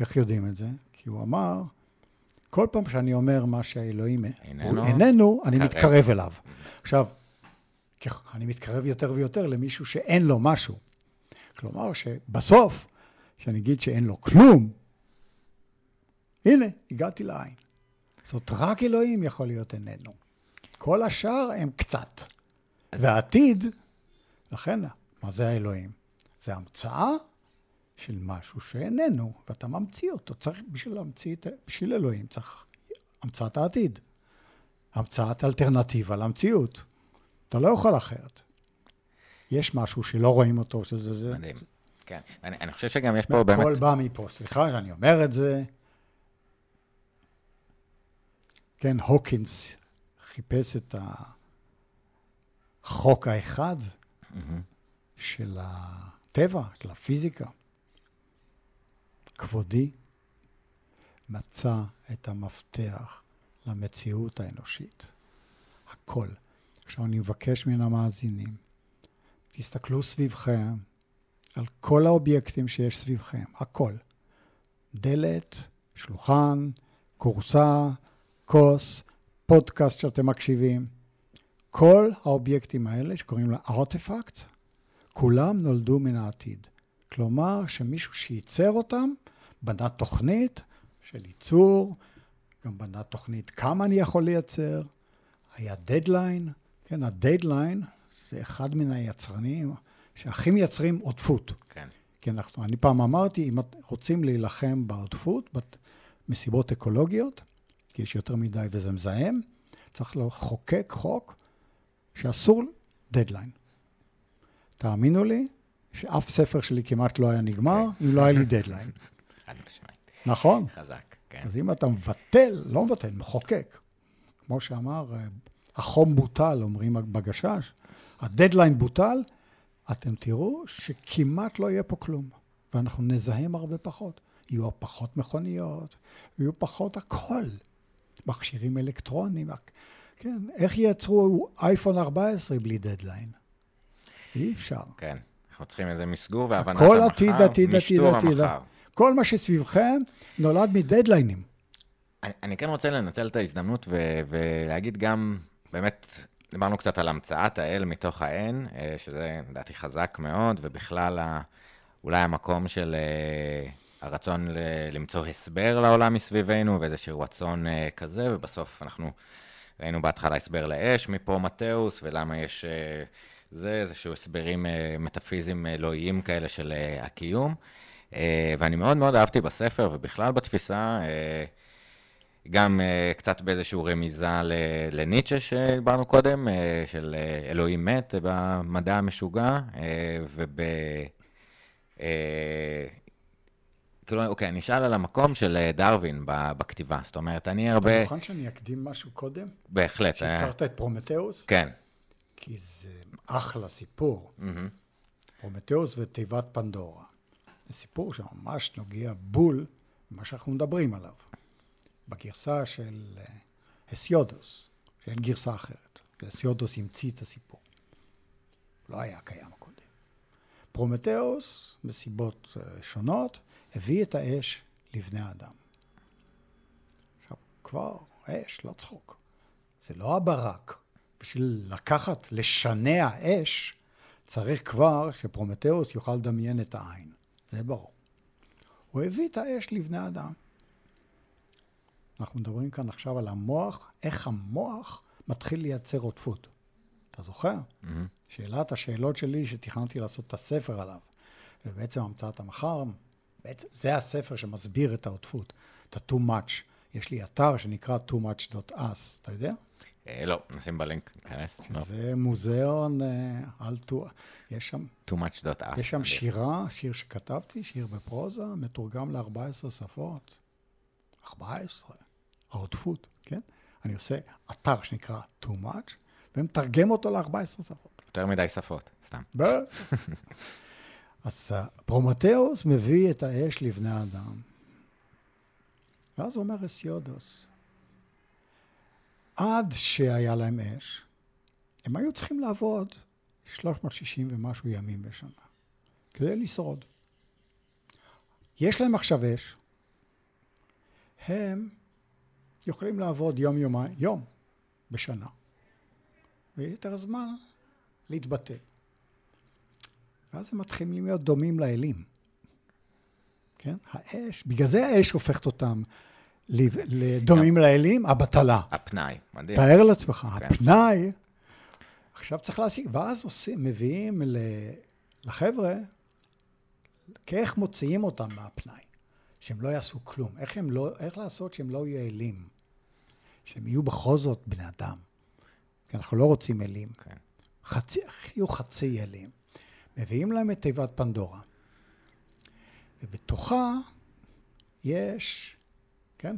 איך יודעים את זה? כי הוא אמר, כל פעם שאני אומר מה שהאלוהים איננו, הוא איננו, אני קרב. מתקרב אליו. עכשיו, אני מתקרב יותר ויותר למישהו שאין לו משהו. כלומר, שבסוף, שאני אגיד שאין לו כלום, הנה, הגעתי לעין. זאת אומרת, רק אלוהים יכול להיות איננו. כל השאר הם קצת. והעתיד, לכן, מה זה האלוהים? זה המצאה של משהו שאיננו, ואתה ממציא אותו. צריך, בשביל להמציא, את- בשביל אלוהים צריך המצאת העתיד. המצאת אלטרנטיבה למציאות. אתה לא יכול אחרת. יש משהו שלא רואים אותו, שזה... זה, מדהים. כן. אני, אני חושב שגם יש פה באמת... הכל בא מפה. סליחה שאני אומר את זה. כן, הוקינס חיפש את החוק האחד מהמם. של הטבע, של הפיזיקה. כבודי מצא את המפתח למציאות האנושית. הכל. עכשיו אני מבקש מן המאזינים, תסתכלו סביבכם על כל האובייקטים שיש סביבכם, הכל. דלת, שולחן, כורסה, כוס, פודקאסט שאתם מקשיבים. כל האובייקטים האלה שקוראים לה ארטיפקט, כולם נולדו מן העתיד. כלומר, שמישהו שייצר אותם, בנה תוכנית של ייצור, גם בנה תוכנית כמה אני יכול לייצר, היה דדליין, כן, הדדליין זה אחד מן היצרנים שהכי מייצרים עודפות. כן. כי אנחנו, אני פעם אמרתי, אם רוצים להילחם בעודפות, מסיבות אקולוגיות, כי יש יותר מדי וזה מזהם, צריך לחוקק חוק שאסור דדליין. תאמינו לי שאף ספר שלי כמעט לא היה נגמר אם לא היה לי דדליין. חד משמעית. נכון? חזק. כן. אז אם אתה מבטל, לא מבטל, מחוקק, כמו שאמר, אה, החום בוטל, אומרים בגשש, הדדליין בוטל, אתם תראו שכמעט לא יהיה פה כלום, ואנחנו נזהם הרבה פחות. יהיו פחות מכוניות, יהיו פחות הכל. מכשירים אלקטרונים, כן, איך ייצרו אייפון 14 בלי דדליין? אי אפשר. כן, אנחנו צריכים איזה מסגור והבנת המחר, עתיד, עתיד, עתיד, עתיד. המחר. כל מה שסביבכם נולד מדדליינים. אני, אני כן רוצה לנצל את ההזדמנות ו- ולהגיד גם, באמת, דיברנו קצת על המצאת האל מתוך האין, אה, שזה לדעתי חזק מאוד, ובכלל ה- אולי המקום של אה, הרצון ל- למצוא הסבר לעולם מסביבנו, ואיזשהו רצון אה, כזה, ובסוף אנחנו ראינו בהתחלה הסבר לאש מפה מתאוס, ולמה יש אה, זה, איזשהו הסברים אה, מטאפיזיים אלוהיים כאלה של אה, הקיום. אה, ואני מאוד מאוד אהבתי בספר, ובכלל בתפיסה, אה, גם uh, קצת באיזשהו רמיזה ל- לניטשה שדיברנו קודם, uh, של uh, אלוהים מת במדע המשוגע, uh, וב... אה, כאילו, אוקיי, אני אשאל על המקום של אה, דרווין בכתיבה. זאת אומרת, אני הרבה... אתה מוכן שאני אקדים משהו קודם? בהחלט. אה, שהזכרת את פרומטאוס? כן. כי זה אחלה סיפור. פרומטאוס ותיבת פנדורה. זה סיפור שממש נוגע בול במה שאנחנו מדברים עליו. בגרסה של אה, הסיודוס, שאין גרסה אחרת. הסיודוס המציא את הסיפור. לא היה קיים קודם. פרומטאוס, מסיבות אה, שונות, הביא את האש לבני אדם. עכשיו, כבר אש, לא צחוק. זה לא הברק. בשביל לקחת, לשנע אש, צריך כבר שפרומטאוס יוכל לדמיין את האין. זה ברור. הוא הביא את האש לבני אדם. אנחנו מדברים כאן עכשיו על המוח, איך המוח מתחיל לייצר עוטפות. אתה זוכר? מהמם. שאלת השאלות שלי שתכננתי לעשות את הספר עליו, ובעצם המצאת המחר, בעצם זה הספר שמסביר את העוטפות, את ה-too much. יש לי אתר שנקרא too much.us, אתה יודע? אה, לא, נשים בלינק, ניכנס. זה מוזיאון אה, על טו... יש שם, too much dot us. יש שם מדהים. שירה, שיר שכתבתי, שיר בפרוזה, מתורגם ל-14 שפות. 14, העוטפות, כן? אני עושה אתר שנקרא too much, ומתרגם אותו ל-14 שפות. יותר מדי שפות, סתם. אז פרומטאוס מביא את האש לבני אדם. ואז אומר הסיודוס, עד שהיה להם אש, הם היו צריכים לעבוד 360 ומשהו ימים בשנה, כדי לשרוד. יש להם עכשיו אש, הם יכולים לעבוד יום יומיים, יום בשנה, ויתר הזמן להתבטא. ואז הם מתחילים להיות דומים לאלים. כן? האש, בגלל זה האש הופכת אותם לדומים לאלים, הבטלה. הפנאי, מדהים. תאר לעצמך, כן. הפנאי, עכשיו צריך להשיג, ואז עושים, מביאים לחבר'ה, כאיך מוציאים אותם מהפנאי, שהם לא יעשו כלום, איך, הם לא, איך לעשות שהם לא יהיו אלים, שהם יהיו בכל זאת בני אדם, כי אנחנו לא רוצים אלים, כן. חצי, יהיו חצי אלים. מביאים להם את תיבת פנדורה, ובתוכה יש, כן,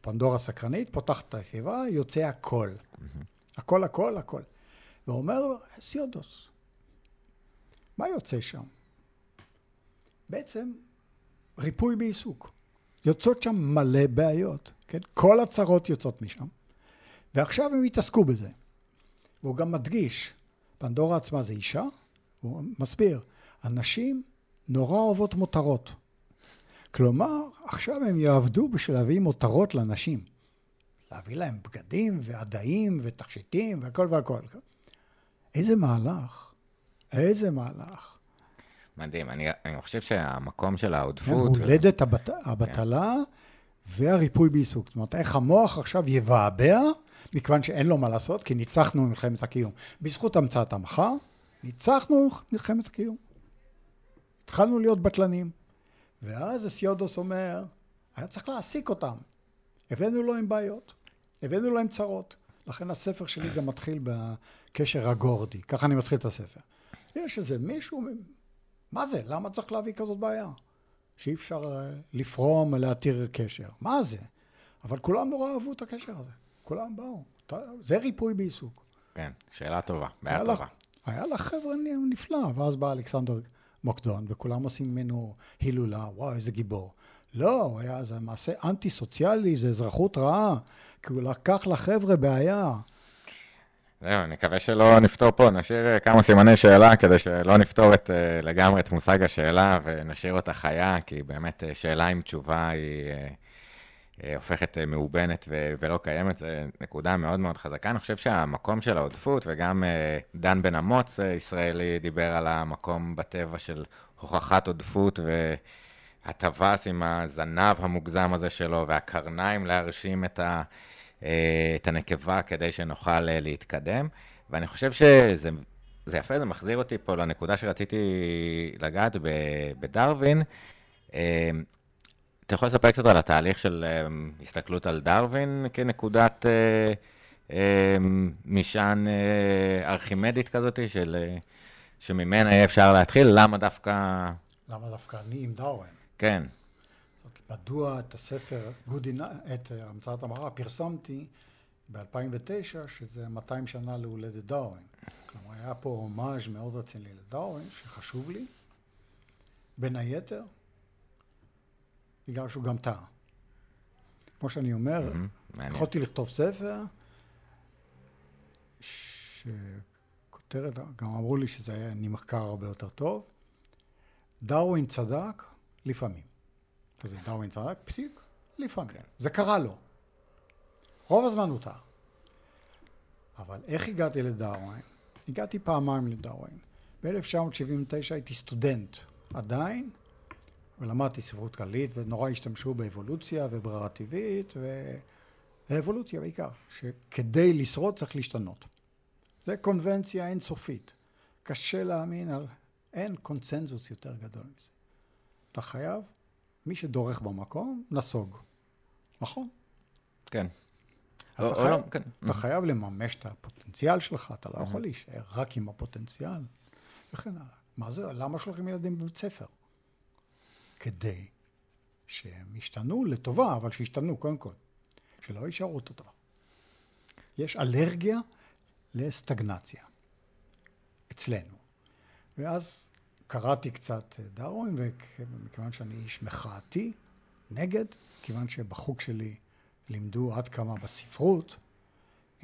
פנדורה סקרנית, פותחת את התיבה, יוצא הכל. הכל, הכל, הכל. ואומר סיודוס, מה יוצא שם? בעצם ריפוי בעיסוק. יוצאות שם מלא בעיות, כן? כל הצרות יוצאות משם, ועכשיו הם התעסקו בזה. והוא גם מדגיש, פנדורה עצמה זה אישה, הוא מסביר, הנשים נורא אוהבות מותרות. כלומר, עכשיו הם יעבדו בשביל להביא מותרות לנשים. להביא להם בגדים ועדיים ותכשיטים והכל והכל. איזה מהלך, איזה מהלך. מדהים. אני, אני חושב שהמקום של כן, העודפות... הולדת הבת, הבטלה והריפוי בעיסוק. זאת אומרת, איך המוח עכשיו יבעבע, מכיוון שאין לו מה לעשות, כי ניצחנו במלחמת הקיום. בזכות המצאת המחר, ניצחנו במלחמת הקיום. התחלנו להיות בטלנים. ואז אסיודוס אומר, היה צריך להעסיק אותם. הבאנו לו עם בעיות, הבאנו לו עם צרות. לכן הספר שלי גם מתחיל בקשר הגורדי, ככה אני מתחיל את הספר. יש איזה מישהו, מה זה? למה צריך להביא כזאת בעיה? שאי אפשר אה, לפרום, להתיר קשר. מה זה? אבל כולם נורא אהבו את הקשר הזה. כולם באו. זה ריפוי בעיסוק. כן, שאלה טובה, בעיה טובה. היה לך חבר'ה נפלא, ואז בא אלכסנדר מוקדון, וכולם עושים ממנו הילולה, וואו, איזה גיבור. לא, היה, זה מעשה אנטי-סוציאלי, זה אזרחות רעה, כי הוא לקח לחבר'ה בעיה. זהו, נקווה שלא נפתור פה, נשאיר אה, כמה סימני שאלה כדי שלא נפתור את, אה, לגמרי את מושג השאלה ונשאיר אותה חיה, כי באמת אה, שאלה עם תשובה היא הופכת אה, מאובנת ו- ולא קיימת, זו נקודה מאוד מאוד חזקה. אני חושב שהמקום של העודפות, וגם אה, דן בן אמוץ, אה, ישראלי, דיבר על המקום בטבע של הוכחת עודפות והטווס עם הזנב המוגזם הזה שלו, והקרניים להרשים את ה... אה, את הנקבה כדי שנוכל אה, להתקדם. ואני חושב שזה זה יפה, זה מחזיר אותי פה לנקודה שרציתי לגעת ב- בדרווין. אתה יכול לספר קצת על התהליך של אה, הסתכלות על דרווין כנקודת אה, אה, משען אה, ארכימדית כזאת, של, שממנה יהיה אפשר להתחיל? למה דווקא... למה דווקא אני עם דרווין? כן, מדוע את הספר, את המצאת המראה, פרסמתי ב-2009, שזה 200 שנה להולדת דרווין. כלומר, היה פה הומאז' מאוד רציני לדרווין, שחשוב לי, בין היתר, בגלל שהוא גם טעה. כמו שאני אומר. יכולתי לכתוב ספר, שכותרת, גם אמרו לי שזה היה מחקר הרבה יותר טוב. דרווין צדק לפעמים. כזה דרווין צדק, פסיק, לפעמים. זה קרה לו. רוב הזמן הוא טעה. אבל איך הגעתי לדרווין? הגעתי פעמיים לדרווין. ב-1979 הייתי סטודנט עדיין, ולמדתי ספרות כללית, ונורא השתמשו באבולוציה וברירה טבעית, ואבולוציה בעיקר, שכדי לשרוד צריך להשתנות. זה קונבנציה אינסופית. קשה להאמין על... אין קונצנזוס יותר גדול מזה. אתה חייב, מי שדורך במקום, נסוג. נכון? כן. אתה או חייב- לא, כן. אתה חייב לממש את הפוטנציאל שלך, אתה לא יכול להישאר רק עם הפוטנציאל, וכן הלאה. מה זה, למה שולחים ילדים בבית ספר? כדי שהם ישתנו לטובה, אבל שישתנו קודם כל, שלא יישארו אותו דבר. יש אלרגיה לסטגנציה אצלנו. ואז קראתי קצת דרווין, ומכיוון שאני איש מחאתי, נגד, כיוון שבחוג שלי לימדו עד כמה בספרות,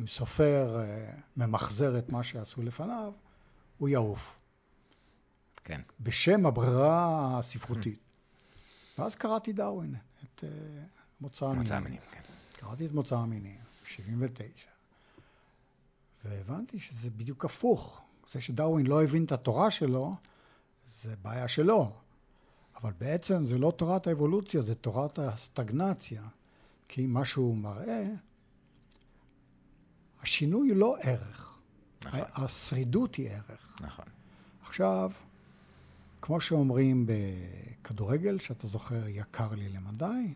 אם סופר אה, ממחזר את מה שעשו לפניו, הוא יעוף. כן. בשם הברירה הספרותית. ואז קראתי דרווין, את אה, מוצא המינים. מוצא המינים, כן. קראתי את מוצא המינים, 79. והבנתי שזה בדיוק הפוך. זה שדרווין לא הבין את התורה שלו, זה בעיה שלו. אבל בעצם זה לא תורת האבולוציה, זה תורת הסטגנציה. כי מה שהוא מראה, השינוי הוא לא ערך. נכון. השרידות היא ערך. נכון. עכשיו, כמו שאומרים בכדורגל, שאתה זוכר, יקר לי למדי,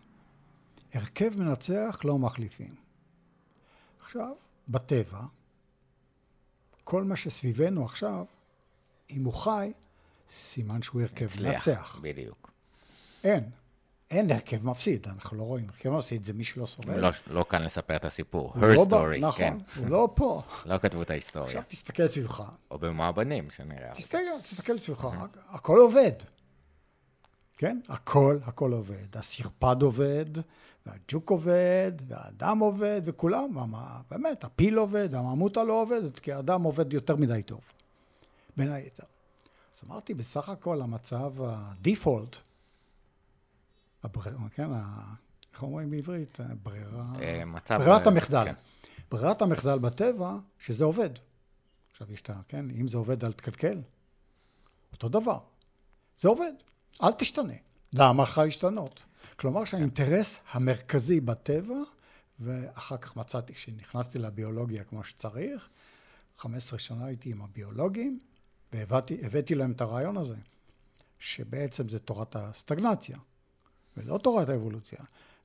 הרכב מנצח לא מחליפים. עכשיו, בטבע, כל מה שסביבנו עכשיו, אם הוא חי, סימן שהוא הרכב מנצח. בדיוק. אין. אין הרכב מפסיד, אנחנו לא רואים. הרכב מפסיד זה מי שלא שורד. לא, לא כאן לספר את הסיפור. הוא her לא story, נכון, כן. הוא לא פה. לא כתבו את ההיסטוריה. עכשיו תסתכל סביבך, או במו הבנים, שנראה. תסתכל, תסתכל סביבך, הכל עובד. כן? הכל, הכל עובד. הסרפד עובד, והג'וק עובד, והאדם עובד, וכולם, ומה- באמת, הפיל עובד, הממותה לא עובדת, כי האדם עובד יותר מדי טוב. בין היתר. אז אמרתי, בסך הכל המצב הדיפולט, הברר, כן, איך אומרים בעברית? הברירה... אה, מצב... ברירת אה, המחדל. כן. ברירת המחדל בטבע, שזה עובד. עכשיו יש את ה... כן, אם זה עובד, אל תקלקל. אותו דבר. זה עובד, אל תשתנה. למה לך להשתנות? כלומר שהאינטרס המרכזי בטבע, ואחר כך מצאתי, כשנכנסתי לביולוגיה כמו שצריך, 15 שנה הייתי עם הביולוגים, והבאתי להם את הרעיון הזה, שבעצם זה תורת הסטגנציה, ולא תורת האבולוציה.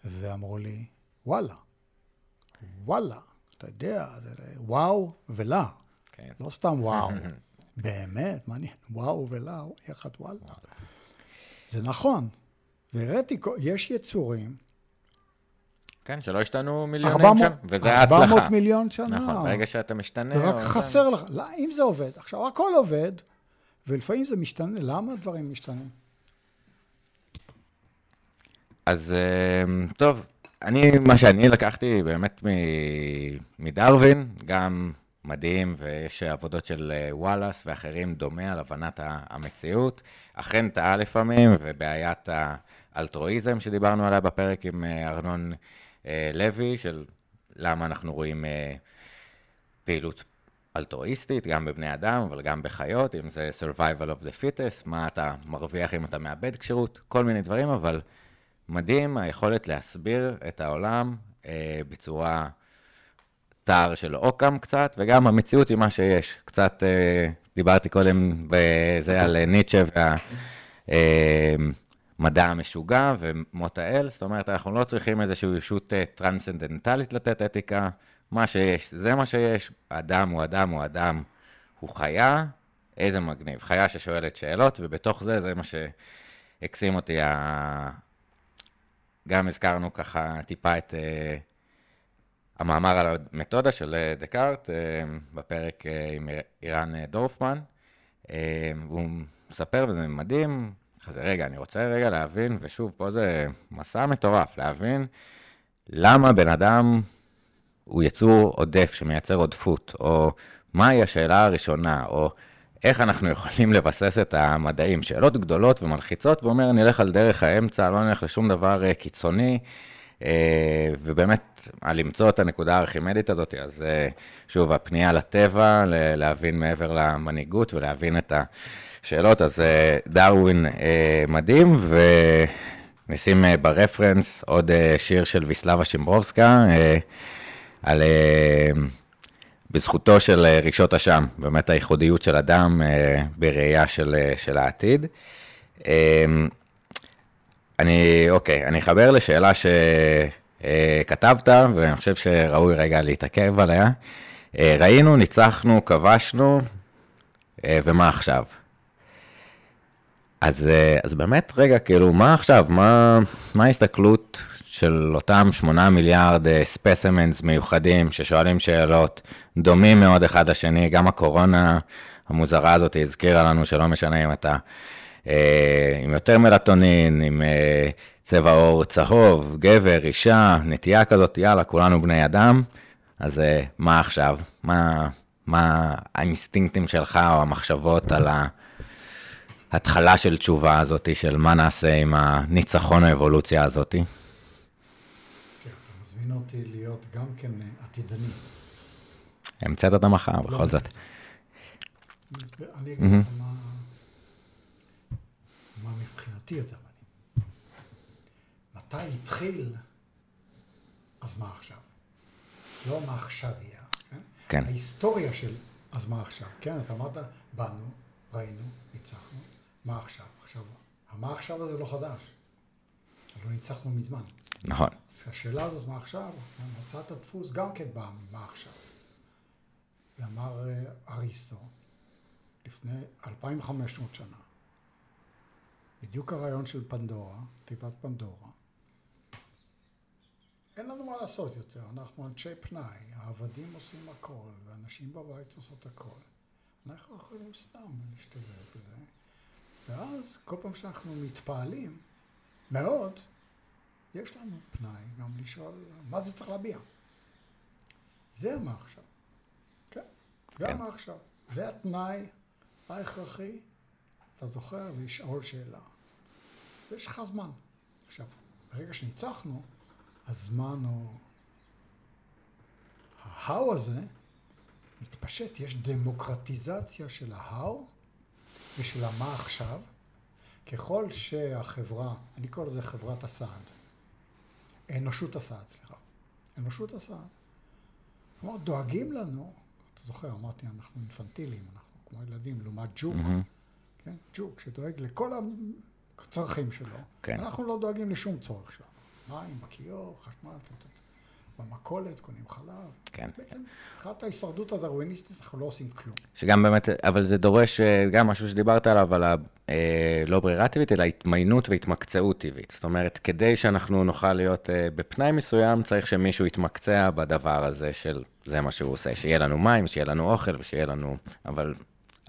ואמרו לי, וואלה, וואלה, אתה יודע, זה וואו ולה, כן. לא סתם וואו. באמת, מעניין, וואו ולה, יחד וואלה. זה נכון. והראיתי, יש יצורים כן, שלא השתנו מיליונים 400 שם, וזה ההצלחה. 400 מיליון שנה. נכון, ברגע שאתה משתנה... ורק או- חסר לך, לא, אם זה עובד, עכשיו הכל עובד, ולפעמים זה משתנה, למה דברים משתנים? אז אה, טוב, אני, מה שאני לקחתי באמת מדרווין, גם מדהים, ויש עבודות של אה, וואלאס ואחרים דומה על הבנת המציאות. אכן טעה לפעמים, ובעיית האלטרואיזם שדיברנו עליה בפרק עם אה, ארנון אה, לוי, של למה אנחנו רואים פעילות אלטרואיסטית, גם בבני אדם, אבל גם בחיות, אם זה survival of the fittest, מה אתה מרוויח אם אתה מאבד כשירות, כל מיני דברים, אבל מדהים היכולת להסביר את העולם אה, בצורה תער של אוקם קצת, וגם המציאות היא מה שיש. קצת אה, דיברתי קודם בזה על ניטשה והמדע המשוגע ומות האל, זאת אומרת, אנחנו לא צריכים איזושהי ישות אה, טרנסצנדנטלית לתת אתיקה, מה שיש, זה מה שיש, אדם הוא אדם הוא אדם, הוא חיה, איזה מגניב. חיה ששואלת שאלות, ובתוך זה, זה מה שהקסים אותי. גם הזכרנו ככה טיפה את uh, המאמר על המתודה של אה, דקארט uh, בפרק uh, עם אירן דורפמן. Uh, והוא מספר, וזה מדהים, כזה, רגע, אני רוצה רגע להבין, ושוב, פה זה מסע מטורף, להבין למה בן אדם הוא יצור עודף שמייצר עודפות, או מהי השאלה הראשונה, או איך אנחנו יכולים לבסס את המדעים. שאלות גדולות ומלחיצות, ואומר, נלך על דרך האמצע, לא נלך לשום דבר אה, קיצוני, אה, ובאמת, על למצוא את הנקודה הארכימדית הזאת, אז אה, שוב, הפנייה לטבע, להבין מעבר למנהיגות ולהבין את השאלות, אז דרווין מדהים, ונשים אה, ברפרנס עוד שיר של ויסלבה שימברובסקה, על... בזכותו של אה, רגשות אשם, באמת הייחודיות של אדם אה, בראייה של, אה, של העתיד. אני, אוקיי, אני אחבר לשאלה שכתבת, ואני חושב שראוי רגע להתעכב עליה. ראינו, ניצחנו, כבשנו, ומה עכשיו? אז, אז באמת, רגע, כאילו, מה עכשיו? מה, מה ההסתכלות של אותם 8 מיליארד ספסימנס מיוחדים ששואלים שאלות, דומים מאוד אחד לשני, גם הקורונה המוזרה הזאת הזכירה לנו שלא משנה אם אתה אה, עם יותר מלטונין, עם אה, צבע עור צהוב, גבר, אישה, נטייה כזאת, יאללה, כולנו בני אדם, אז אה, מה עכשיו? מה, מה האינסטינקטים שלך או המחשבות על ה... התחלה של תשובה הזאת, של מה נעשה עם הניצחון האבולוציה הזאת. אתה מזמין אותי להיות גם כן אה, עתידני. המצאת את המחר, בכל זאת. אני אגיד לך מה, מבחינתי יותר מעניין. מתי התחיל, אז מה עכשיו? לא מה עכשיו יהיה, כן? כן. ההיסטוריה של אז מה עכשיו, כן? אתה אמרת, באנו, ראינו, ניצחנו, מה עכשיו? עכשיו, המה עכשיו הזה לא חדש. לא ניצחנו מזמן. נכון. השאלה הזאת, מה עכשיו? הצעת הדפוס גם כן באה ממה עכשיו. ואמר אה, אריסטו, לפני 2,500 שנה, בדיוק הרעיון של פנדורה, תיבת פנדורה, אין לנו מה לעשות יותר, אנחנו אנשי פנאי, העבדים עושים הכל, ואנשים בבית עושות הכל. אנחנו יכולים סתם להשתזר בזה, ואז כל פעם שאנחנו מתפעלים מאוד, יש לנו פנאי גם לשאול מה זה צריך להביע. זה מה עכשיו. כן, זה כן. מה עכשיו. זה התנאי ההכרחי, אתה זוכר, לשאול שאלה. ויש לך זמן. עכשיו, ברגע שניצחנו, הזמן הוא... ההאו הזה מתפשט, יש דמוקרטיזציה של ההאו ושל המה עכשיו. ככל שהחברה, אני קורא לזה חברת הסעד, אנושות הסעד, סליחה, אנושות הסעד. כלומר, דואגים לנו, אתה זוכר, אמרתי, אנחנו אינפנטילים, אנחנו כמו ילדים, לעומת ג'וק, מהמם. כן? ג'וק שדואג לכל הצרכים שלו. כן. אנחנו לא דואגים לשום צורך שלנו. מים, בכיור, חשמל, טה, טה. במכולת, קונים חלב. כן. בעצם, מבחינת ההישרדות הדרוויניסטית, אנחנו לא עושים כלום. שגם באמת, אבל זה דורש אה, גם משהו שדיברת עליו, על הלא ברירה טבעית, אלא התמיינות והתמקצעות טבעית. זאת אומרת, כדי שאנחנו נוכל להיות אה, בפנאי מסוים, צריך שמישהו יתמקצע בדבר הזה של זה מה שהוא עושה, שיהיה לנו מים, שיהיה לנו אוכל ושיהיה לנו... אבל,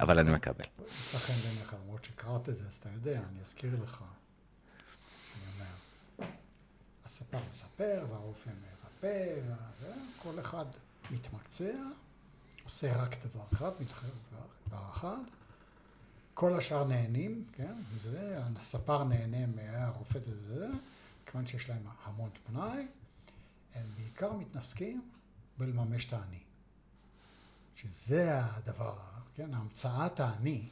אבל אני מקבל. ימצא חן בעיניך, למרות שקראת את זה, אז אתה יודע, אני אזכיר לך. אני אומר, הספר מספר, והרופא וה- כל אחד מתמקצע, עושה רק דבר אחד, מתחייב דבר אחד. כל השאר נהנים, כן? זה, הספר נהנה מהרופא וזה, כיוון שיש להם המון פנאי, הם בעיקר מתנסקים בלממש את האני. שזה הדבר, כן, המצאת האני,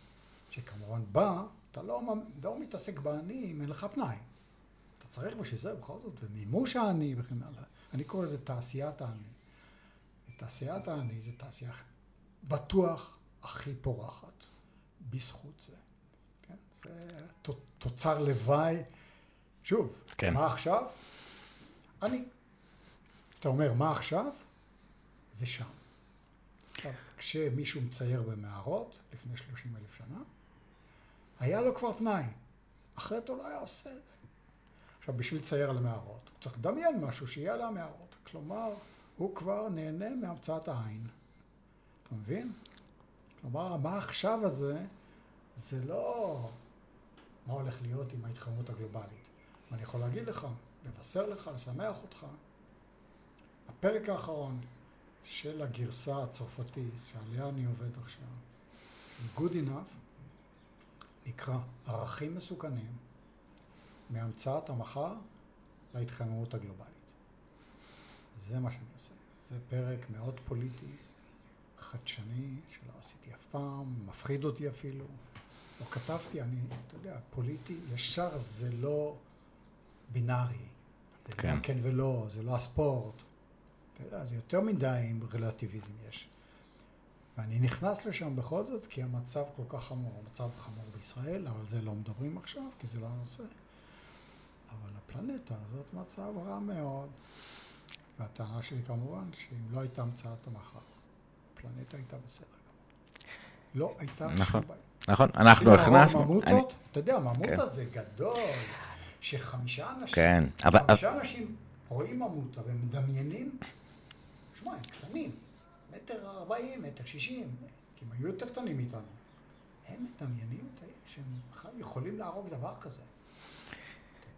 שכמובן בא, אתה לא, לא מתעסק באני אם אין לך פנאי. אתה צריך בשביל זה בכל זאת, ומימוש האני וכן הלאה. אני קורא לזה תעשיית האני. ותעשיית האני זה תעשייה בטוח הכי פורחת, בזכות זה. כן? זה תוצר לוואי. שוב, כן. מה עכשיו? אני. אתה אומר, מה עכשיו? זה שם. עכשיו, כשמישהו מצייר במערות, לפני 30 אלף שנה, היה לו כבר פנאי. אחרת הוא לא היה עושה את זה. עכשיו, בשביל לצייר על המערות, הוא צריך לדמיין משהו שיהיה על המערות. כלומר, הוא כבר נהנה מהמצאת העין. אתה מבין? כלומר, מה עכשיו הזה, זה לא מה הולך להיות עם ההתחממות הגלובלית. ואני יכול להגיד לך, לבשר לך, לשמח אותך, הפרק האחרון של הגרסה הצרפתית, שעליה אני עובד עכשיו, Good enough, נקרא ערכים מסוכנים מהמצאת המחר להתחממות הגלובלית. זה מה שאני עושה. זה פרק מאוד פוליטי, חדשני, שלא עשיתי אף פעם, מפחיד אותי אפילו. לא כתבתי, אני, אתה יודע, פוליטי, ישר זה לא בינארי. זה כן. כן ולא, זה לא הספורט. אתה יודע, זה יותר מדי עם רלטיביזם יש. ואני נכנס לשם בכל זאת, כי המצב כל כך חמור. המצב חמור בישראל, אבל זה לא מדברים עכשיו, כי זה לא הנושא. אבל הפלנטה הזאת מצב רע מאוד. והטענה שלי כמובן, שאם לא הייתה המצאת המחר, הפלנטה הייתה בסדר גמור. לא הייתה נכון. שום בעיה. נכון, אנחנו הכנסנו... אני- ממוטות, אתה יודע, ממוטה כן. זה גדול, שחמישה אנשים, כן, אבל- חמישה אנשים רואים ממוטה ומדמיינים, שמע, הם קטנים, מטר ארבעים, מטר שישים, כי הם היו יותר קטנים מאיתנו. הם מדמיינים. שהם בכלל יכולים להרוג דבר כזה.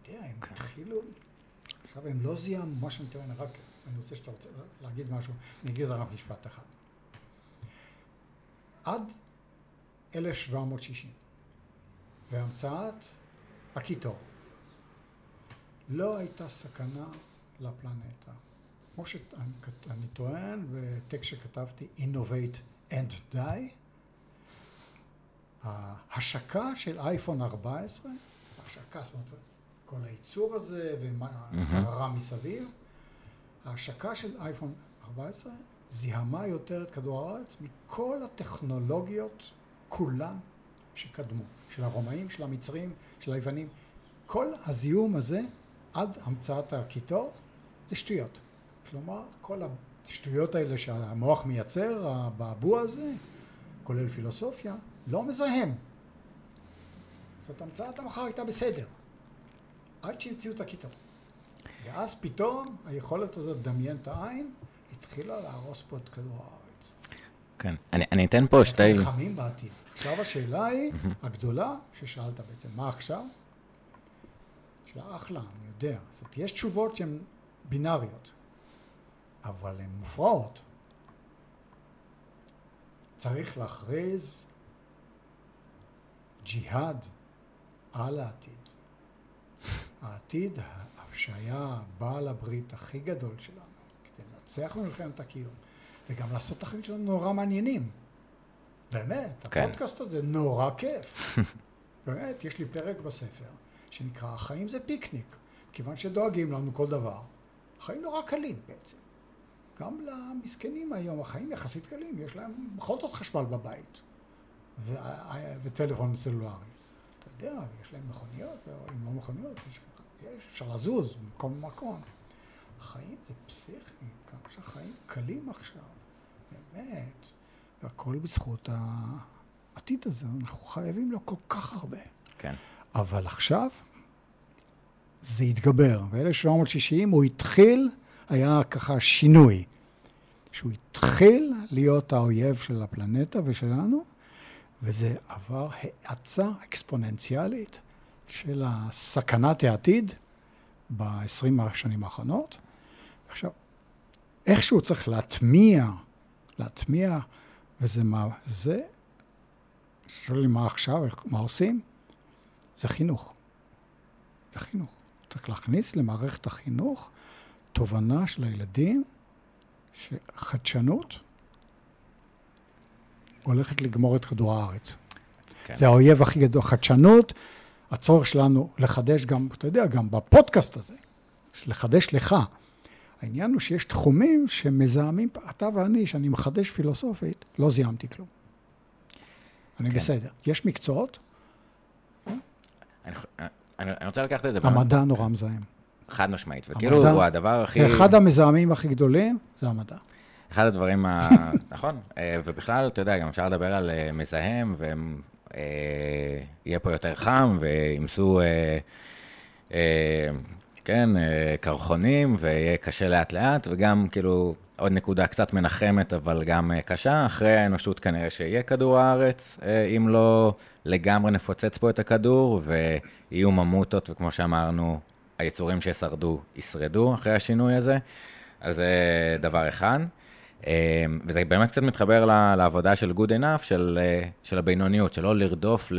יודע, הם כן. התחילו... עכשיו, הם לא זיהמו, מה שאני טוען, רק אני רוצה שאתה רוצה להגיד משהו, אני אגיד רק משפט אחד. עד 1760, והמצאת הקיטור, לא הייתה סכנה לפלנטה. כמו שאני טוען בטקסט שכתבתי, Innovate and Die, ההשקה של אייפון 14, השקה, זאת אומרת, כל הייצור הזה והחררה מסביב, ההשקה של אייפון 14 זיהמה יותר את כדור הארץ מכל הטכנולוגיות כולן שקדמו, של הרומאים, של המצרים, של היוונים. כל הזיהום הזה, עד המצאת הקיטור, זה שטויות. כלומר, כל השטויות האלה שהמוח מייצר, הבעבוע הזה, כולל פילוסופיה, לא מזהם. זאת המצאת המחר הייתה בסדר. עד שהמציאו את הקיטור. ואז פתאום היכולת הזאת לדמיין את העין התחילה להרוס פה את כדור הארץ. כן. אני אני אתן פה שתי... אנחנו נלחמים בעתיד. עכשיו השאלה היא הגדולה ששאלת בעצם, מה עכשיו? שאלה אחלה, אני יודע. זאת אומרת, יש תשובות שהן בינאריות, אבל הן מופרעות. צריך להכריז ג'יהאד על העתיד. העתיד שהיה בעל הברית הכי גדול שלנו, כדי לנצח במלחמת הקיום, וגם לעשות את החיים שלנו נורא מעניינים. באמת, כן. הפודקאסט הזה נורא כיף. באמת, יש לי פרק בספר שנקרא החיים זה פיקניק, כיוון שדואגים לנו כל דבר. החיים נורא קלים בעצם. גם למסכנים היום, החיים יחסית קלים, יש להם בכל זאת חשמל בבית, ו- וטלפון סלולרי. אתה יודע, יש להם מכוניות, או אם לא מכוניות, יש, יש, אפשר לזוז ממקום למקום. החיים זה פסיכי, כמה שהחיים קלים עכשיו, באמת, והכל בזכות העתיד הזה, אנחנו חייבים לו כל כך הרבה. כן. אבל עכשיו זה התגבר. ב-1760 הוא התחיל, היה ככה שינוי. שהוא התחיל להיות האויב של הפלנטה ושלנו, וזה עבר האצה אקספוננציאלית של סכנת העתיד ב-20 השנים האחרונות. עכשיו, איכשהו צריך להטמיע, להטמיע, וזה מה, זה, שואלים מה עכשיו, מה עושים? זה חינוך. זה חינוך. צריך להכניס למערכת החינוך תובנה של הילדים שחדשנות הולכת לגמור את כדור הארץ. כן. זה האויב הכי גדול, חדשנות, הצורך שלנו לחדש גם, אתה יודע, גם בפודקאסט הזה, לחדש לך. העניין הוא שיש תחומים שמזהמים, אתה ואני, שאני מחדש פילוסופית, לא זיהמתי כלום. אני כן. בסדר. יש מקצועות? אני, אני, אני רוצה לקחת את זה... המדע נורא מזהם. חד משמעית, וכאילו הוא הדבר הכי... אחד המזהמים הכי גדולים זה המדע. אחד הדברים, ה... נכון, אה, ובכלל, אתה יודע, גם אפשר לדבר על אה, מזהם, ויהיה פה יותר חם, וימסו, אה, כן, קרחונים, ויהיה קשה לאט-לאט, וגם כאילו עוד נקודה קצת מנחמת, אבל גם קשה, אחרי האנושות כנראה שיהיה כדור הארץ, אם לא לגמרי נפוצץ פה את הכדור, ויהיו ממוטות, וכמו שאמרנו, היצורים ששרדו ישרדו אחרי השינוי הזה, אז זה דבר אחד. אה, וזה באמת קצת מתחבר לעבודה של good enough, של, אה, של הבינוניות, שלא לרדוף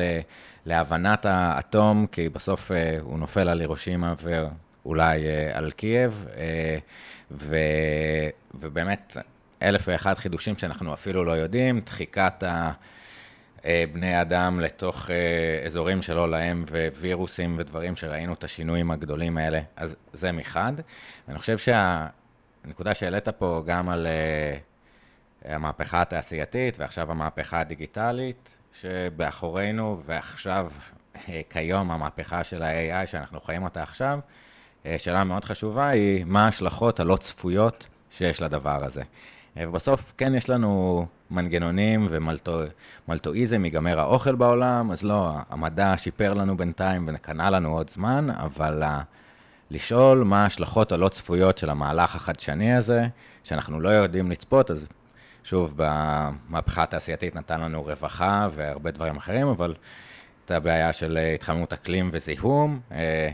להבנת האטום, כי בסוף אה, הוא נופל על הירושימה ואולי על קייב, ו, ובאמת אלף ואחד חידושים שאנחנו אפילו לא יודעים, דחיקת ה... אה, בני אדם לתוך אה, אזורים שלא להם, ווירוסים ודברים שראינו את השינויים הגדולים האלה, אז זה מחד. ואני חושב שהנקודה שהעלית פה גם על אה, המהפכה התעשייתית ועכשיו המהפכה הדיגיטלית, שבאחורינו ועכשיו, כיום, המהפכה של ה-AI שאנחנו חיים אותה עכשיו, שאלה מאוד חשובה היא מה ההשלכות הלא צפויות שיש לדבר הזה. ובסוף כן יש לנו מנגנונים ומלטואיזם, ייגמר האוכל בעולם, אז לא, המדע שיפר לנו בינתיים וקנה לנו עוד זמן, אבל לשאול מה ההשלכות הלא צפויות של המהלך החדשני הזה, שאנחנו לא יודעים לצפות, אז שוב, במהפכה התעשייתית נתן לנו רווחה והרבה דברים אחרים, אבל את הבעיה של התחממות אקלים וזיהום. אה,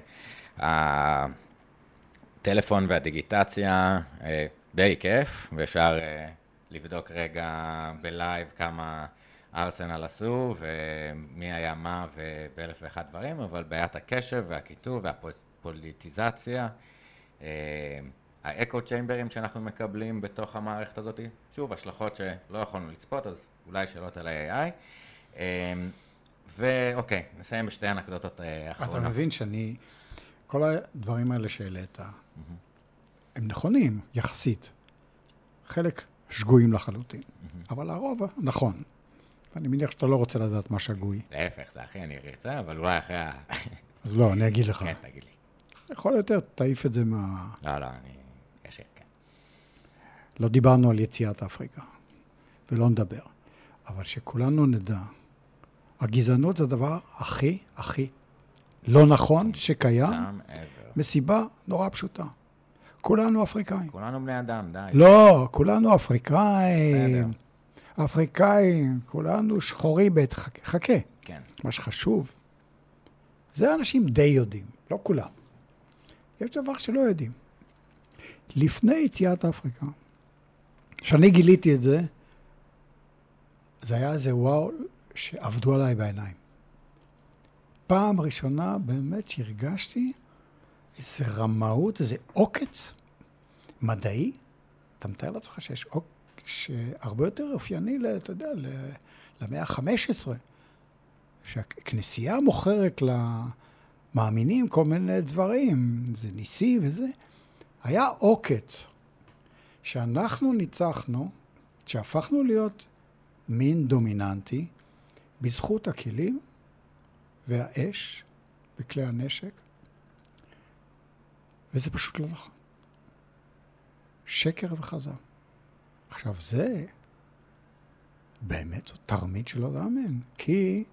הטלפון והדיגיטציה, אה, די כיף, ואפשר לבדוק רגע בלייב כמה ארסנל עשו, ומי היה מה, ואלף ואחד דברים, אבל בעיית הקשב והקיטוב והפוליטיזציה, uh, האקו צ'יימברים שאנחנו מקבלים בתוך המערכת הזאת, שוב, השלכות שלא יכולנו לצפות, אז אולי שאלות על ה-AI. Uh, ואוקיי, נסיים בשתי אנקדוטות אחרונות. אתה מבין שאני, כל הדברים האלה שהעלית. הם נכונים, יחסית. חלק שגויים לחלוטין. אבל הרוב נכון. אני מניח שאתה לא רוצה לדעת מה שגוי. להפך, זה הכי אני ארצה, אבל אולי אחרי ה... אז לא, אני אגיד לך. כן, תגיד לי. יכול יותר, תעיף את זה מה... לא, לא, אני... קשה, כן. לא דיברנו על יציאת אפריקה, ולא נדבר. אבל שכולנו נדע, הגזענות זה הדבר הכי, הכי לא נכון שקיים, מסיבה נורא פשוטה. כולנו אפריקאים. כולנו בני אדם, די. לא, כולנו אפריקאים. אפריקאים, כולנו שחורי בית, חכה. חכה. כן. מה שחשוב, זה אנשים די יודעים, לא כולם. יש דבר שלא יודעים. לפני יציאת אפריקה, כשאני גיליתי את זה, זה היה איזה וואו שעבדו עליי בעיניים. פעם ראשונה באמת שהרגשתי איזה רמאות, איזה עוקץ מדעי. אתה מתאר לעצמך שיש עוקץ שהרבה יותר אופייני, אתה יודע, למאה ה-15, שהכנסייה מוכרת למאמינים כל מיני דברים, זה ניסי וזה. היה עוקץ שאנחנו ניצחנו, שהפכנו להיות מין דומיננטי בזכות הכלים והאש וכלי הנשק וזה פשוט לא נכון. שקר וכזב. עכשיו זה באמת זו תרמית שלא לאמן, כי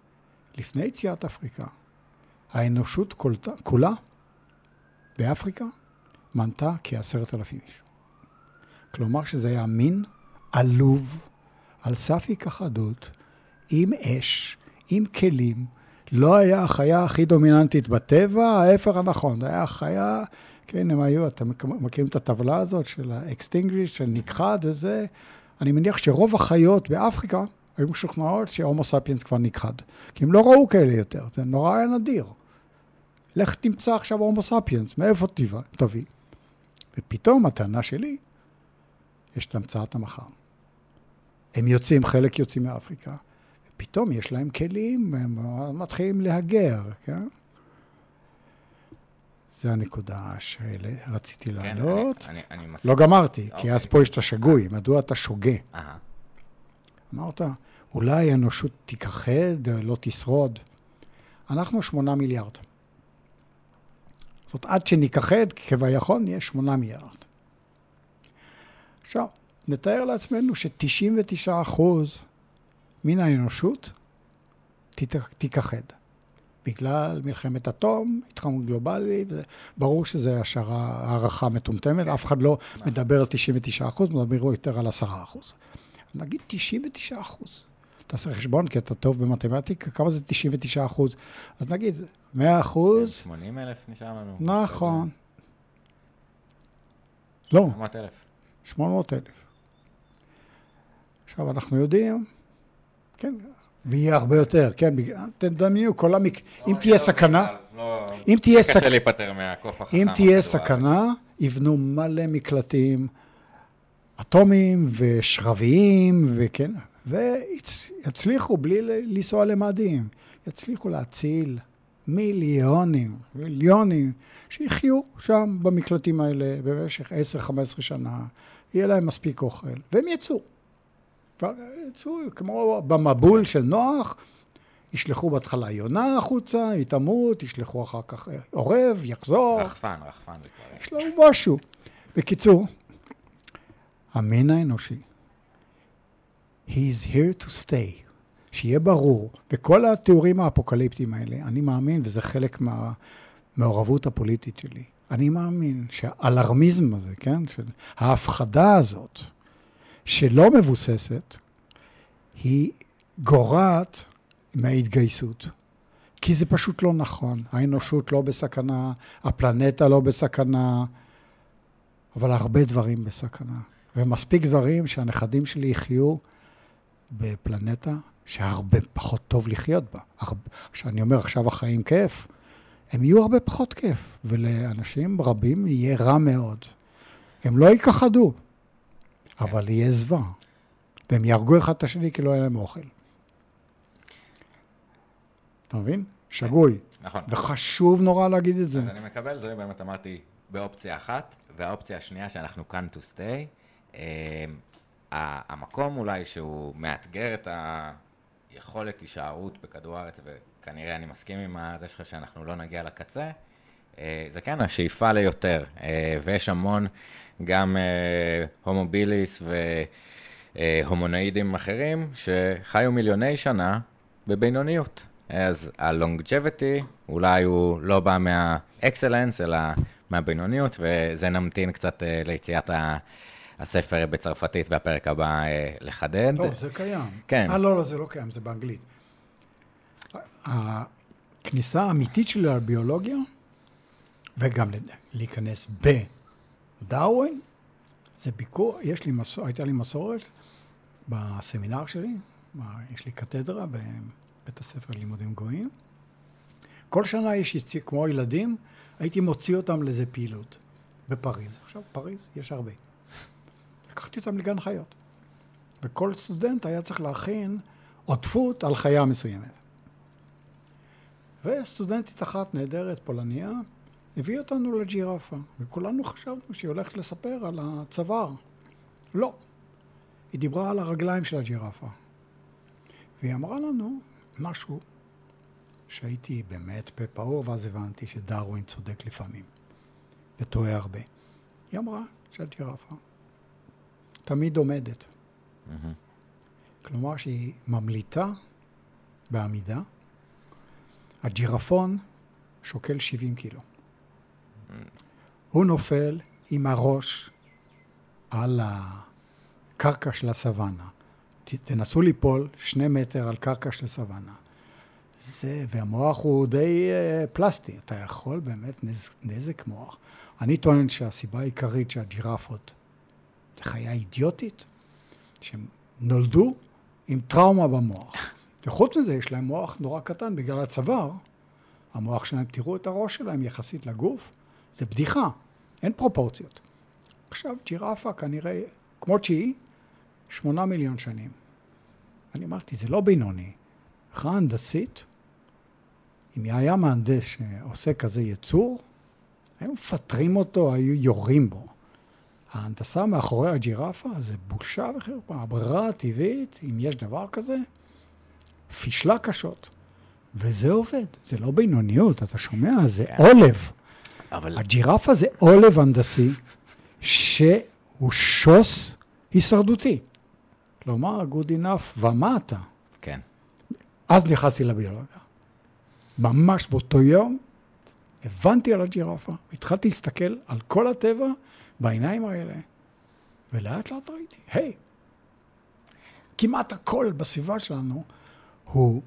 לפני יציאת אפריקה, האנושות כולה באפריקה מנתה כעשרת אלפים איש. כלומר שזה היה מין עלוב, על סף היכחדות, עם אש, עם כלים. לא היה החיה הכי דומיננטית בטבע, ההפך הנכון, זה היה החיה, כן, הם היו, אתם מכירים את הטבלה הזאת של האקסטינגריש, של נכחד וזה, אני מניח שרוב החיות באפריקה היו משוכנעות שהומו ספיאנס כבר נכחד, כי הם לא ראו כאלה יותר, זה נורא היה נדיר. לך תמצא עכשיו הומו ספיאנס, מאיפה תביא? ופתאום הטענה שלי, יש את המצאת המחר. הם יוצאים, חלק יוצאים מאפריקה, ופתאום יש להם כלים, הם מתחילים להגר, כן? זה הנקודה שרציתי כן, להעלות. אני, אני, אני. לא גמרתי, כי אוקיי. אז פה יש את השגוי, מדוע אתה שוגה? אהה. אמרת, אולי האנושות תיכחד, לא תשרוד. אנחנו שמונה מיליארד. זאת אומרת, עד שניכחד, כביכול נהיה שמונה מיליארד. עכשיו, נתאר לעצמנו ש-99% מן האנושות תיכחד. בגלל מלחמת אטום, התחממות גלובלית, ברור שזו השערה, הערכה מטומטמת, אף אחד לא מדבר על 99%, מדבר יותר על 10%. נגיד 99%. תעשה חשבון, כי אתה טוב במתמטיקה, כמה זה 99%? אז נגיד 100%, 80 אלף נשאר לנו. נכון. לא, 400 אלף. 800 אלף. עכשיו, אנחנו יודעים, כן, ויהיה הרבה יותר, כן, בגלל- תדמיינו, כל המק... אם תהיה סכנה, אם תהיה סכ- לא, קשה להיפטר מהקוף החכם. אם תהיה. סכנה, יבנו מלא מקלטים אטומיים ושרביים, וכן, ויצליחו בלי לנסוע למאדים, יצליחו להציל מיליונים, מיליונים, שיחיו שם במקלטים האלה במשך 10-15 שנה, יהיה להם מספיק אוכל, והם יצאו. יצאו, כמו במבול של נוח, ישלחו בהתחלה יונה החוצה, היא תמות, ישלחו אחר כך עורב, יחזור, רחפן, רחפן. יש לנו משהו. בקיצור, המין האנושי, he is here to stay, שיהיה ברור, וכל התיאורים האפוקליפטיים האלה, אני מאמין, וזה חלק מהמעורבות הפוליטית שלי, אני מאמין שהאלרמיזם הזה, כן, של ההפחדה הזאת, שלא מבוססת, היא גורעת מההתגייסות. כי זה פשוט לא נכון. האנושות לא בסכנה, הפלנטה לא בסכנה, אבל הרבה דברים בסכנה. ומספיק דברים שהנכדים שלי יחיו בפלנטה שהרבה פחות טוב לחיות בה. כשאני אומר עכשיו החיים כיף, הם יהיו הרבה פחות כיף, ולאנשים רבים יהיה רע מאוד. הם לא ייכחדו, אבל יהיה זוועה. והם יהרגו אחד את השני כי לא יהיה להם אוכל. אתה מבין? שגוי. נכון. וחשוב נורא להגיד את זה. אז אני מקבל, זה באמת אמרתי באופציה אחת, והאופציה השנייה שאנחנו כאן to stay. אה, המקום אולי שהוא מאתגר את היכולת הישארות בכדור הארץ, וכנראה אני מסכים עם זה שלך שאנחנו לא נגיע לקצה, אה, זה כן השאיפה ליותר, אה, ויש המון גם הומוביליס והומונואידים אחרים שחיו מיליוני שנה בבינוניות. אז ה-longevity אולי הוא לא בא מה-excellence, אלא מהבינוניות, וזה נמתין קצת ליציאת ה- הספר בצרפתית והפרק הבא uh, לחדד. לא, זה קיים. כן. אה, לא, לא, זה לא קיים, זה באנגלית. הכניסה האמיתית שלי לביולוגיה, וגם להיכנס בדאווין, זה ביקור, יש לי, מסור, הייתה לי מסורת בסמינר שלי, יש לי קתדרה בבית הספר ללימודים גבוהים. כל שנה יש יציא, כמו ילדים, הייתי מוציא אותם לאיזה פעילות בפריז. עכשיו, פריז, יש הרבה. לקחתי אותם לגן חיות. וכל סטודנט היה צריך להכין עוטפות על חיה מסוימת. וסטודנטית אחת נהדרת, פולניה, הביאה אותנו לג'ירפה, וכולנו חשבנו שהיא הולכת לספר על הצוואר. לא. היא דיברה על הרגליים של הג'ירפה. והיא אמרה לנו משהו שהייתי באמת פה פעור, ואז הבנתי שדרווין צודק לפעמים, וטועה הרבה. היא אמרה שהג'ירפה תמיד עומדת. כלומר שהיא ממליטה בעמידה. הג'ירפון שוקל 70 קילו. הוא נופל עם הראש על הקרקע של הסוואנה. ת- תנסו ליפול שני מטר על קרקע של סוואנה. זה, והמוח הוא די uh, פלסטי, אתה יכול באמת נז, נזק מוח. אני טוען שהסיבה העיקרית שהג'ירפות זה חיה אידיוטית, שהם נולדו עם טראומה במוח. וחוץ מזה, יש להם מוח נורא קטן בגלל הצוואר. המוח שלהם, תראו את הראש שלהם יחסית לגוף, זה בדיחה, אין פרופורציות. עכשיו, ג'ירפה כנראה, כמו שהיא, שמונה מיליון שנים. אני אמרתי, זה לא בינוני. מבחינה הנדסית, אם היה מהנדס שעושה כזה יצור, היו מפטרים אותו, היו יורים בו. ההנדסה מאחורי הג'ירפה זה בושה וחרפה. הברירה הטבעית, אם יש דבר כזה, פישלה קשות. וזה עובד, זה לא בינוניות, אתה שומע? זה עולב. אבל הג'ירפה זה עולב הנדסי שהוא שוס הישרדותי. כלומר, good enough ומטה. כן. אז נכנסתי לביולוגיה. ממש באותו יום הבנתי על הג'ירפה, התחלתי להסתכל על כל הטבע בעיניים האלה, ולאט לאט ראיתי, היי, כמעט הכל בסביבה שלנו הוא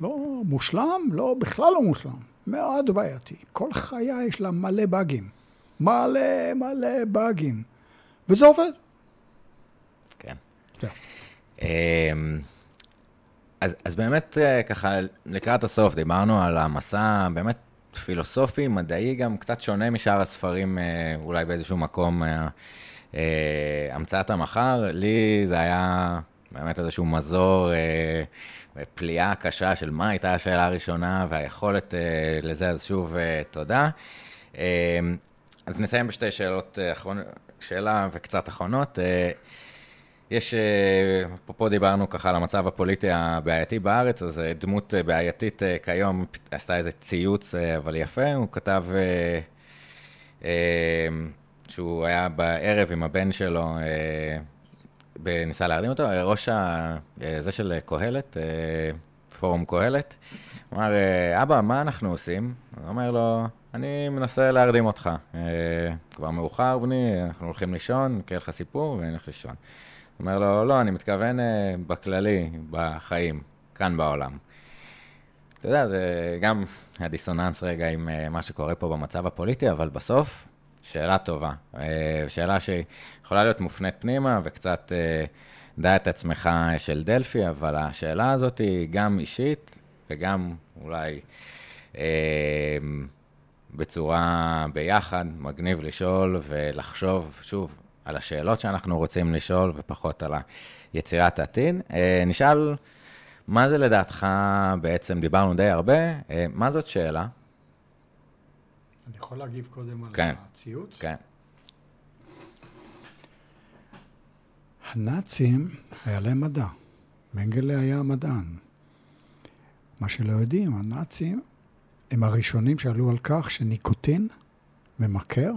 לא מושלם, לא, בכלל לא מושלם, מאוד בעייתי. כל חיה יש לה מלא באגים, מלא מלא באגים, וזה עובד. כן. זהו. אמ, אז, אז באמת, אה, ככה, לקראת הסוף, דיברנו על המסע באמת פילוסופי, מדעי גם, קצת שונה משאר הספרים, אה, אולי באיזשהו מקום, אה, אה, המצאת המחר. לי זה היה באמת איזשהו מזור, אה, פליאה קשה של מה הייתה השאלה הראשונה, והיכולת אה, לזה, אז שוב, אה, תודה. אז נסיים בשתי שאלות שאלה וקצת אחרונות. יש, אה, אפרופו דיברנו ככה על המצב הפוליטי הבעייתי בארץ, אז אה, דמות אה, בעייתית כיום עשתה איזה ציוץ, אבל יפה, הוא כתב שהוא היה בערב עם הבן שלו, ניסה להרדים אותו, ראש ה... זה של קהלת, פורום קהלת, אמר, אבא, מה אנחנו עושים? הוא אומר לו, אני מנסה להרדים אותך. כבר מאוחר, בני, אנחנו הולכים לישון, נקרא לך סיפור ונלך לישון. אומר לו, לא, אני מתכוון אה, בכללי, בחיים, כאן בעולם. אתה יודע, זה גם הדיסוננס רגע עם אה, מה שקורה פה במצב הפוליטי, אבל בסוף, שאלה טובה. אה, שאלה שיכולה להיות מופנית פנימה וקצת דע את עצמך של דלפי, אבל השאלה הזאת היא גם אישית וגם אולי אה, בצורה ביחד, מגניב לשאול ולחשוב, שוב, על השאלות שאנחנו רוצים לשאול ופחות על היצירת העתיד. אה, נשאל, מה זה לדעתך, בעצם דיברנו די הרבה, אה, מה זאת שאלה? אני יכול להגיב קודם על כן. הציוץ? כן. הנאצים, היה להם מדע. מנגלה היה מדען. מה שלא יודעים, הנאצים הם הראשונים שעלו על כך שניקוטין ממכר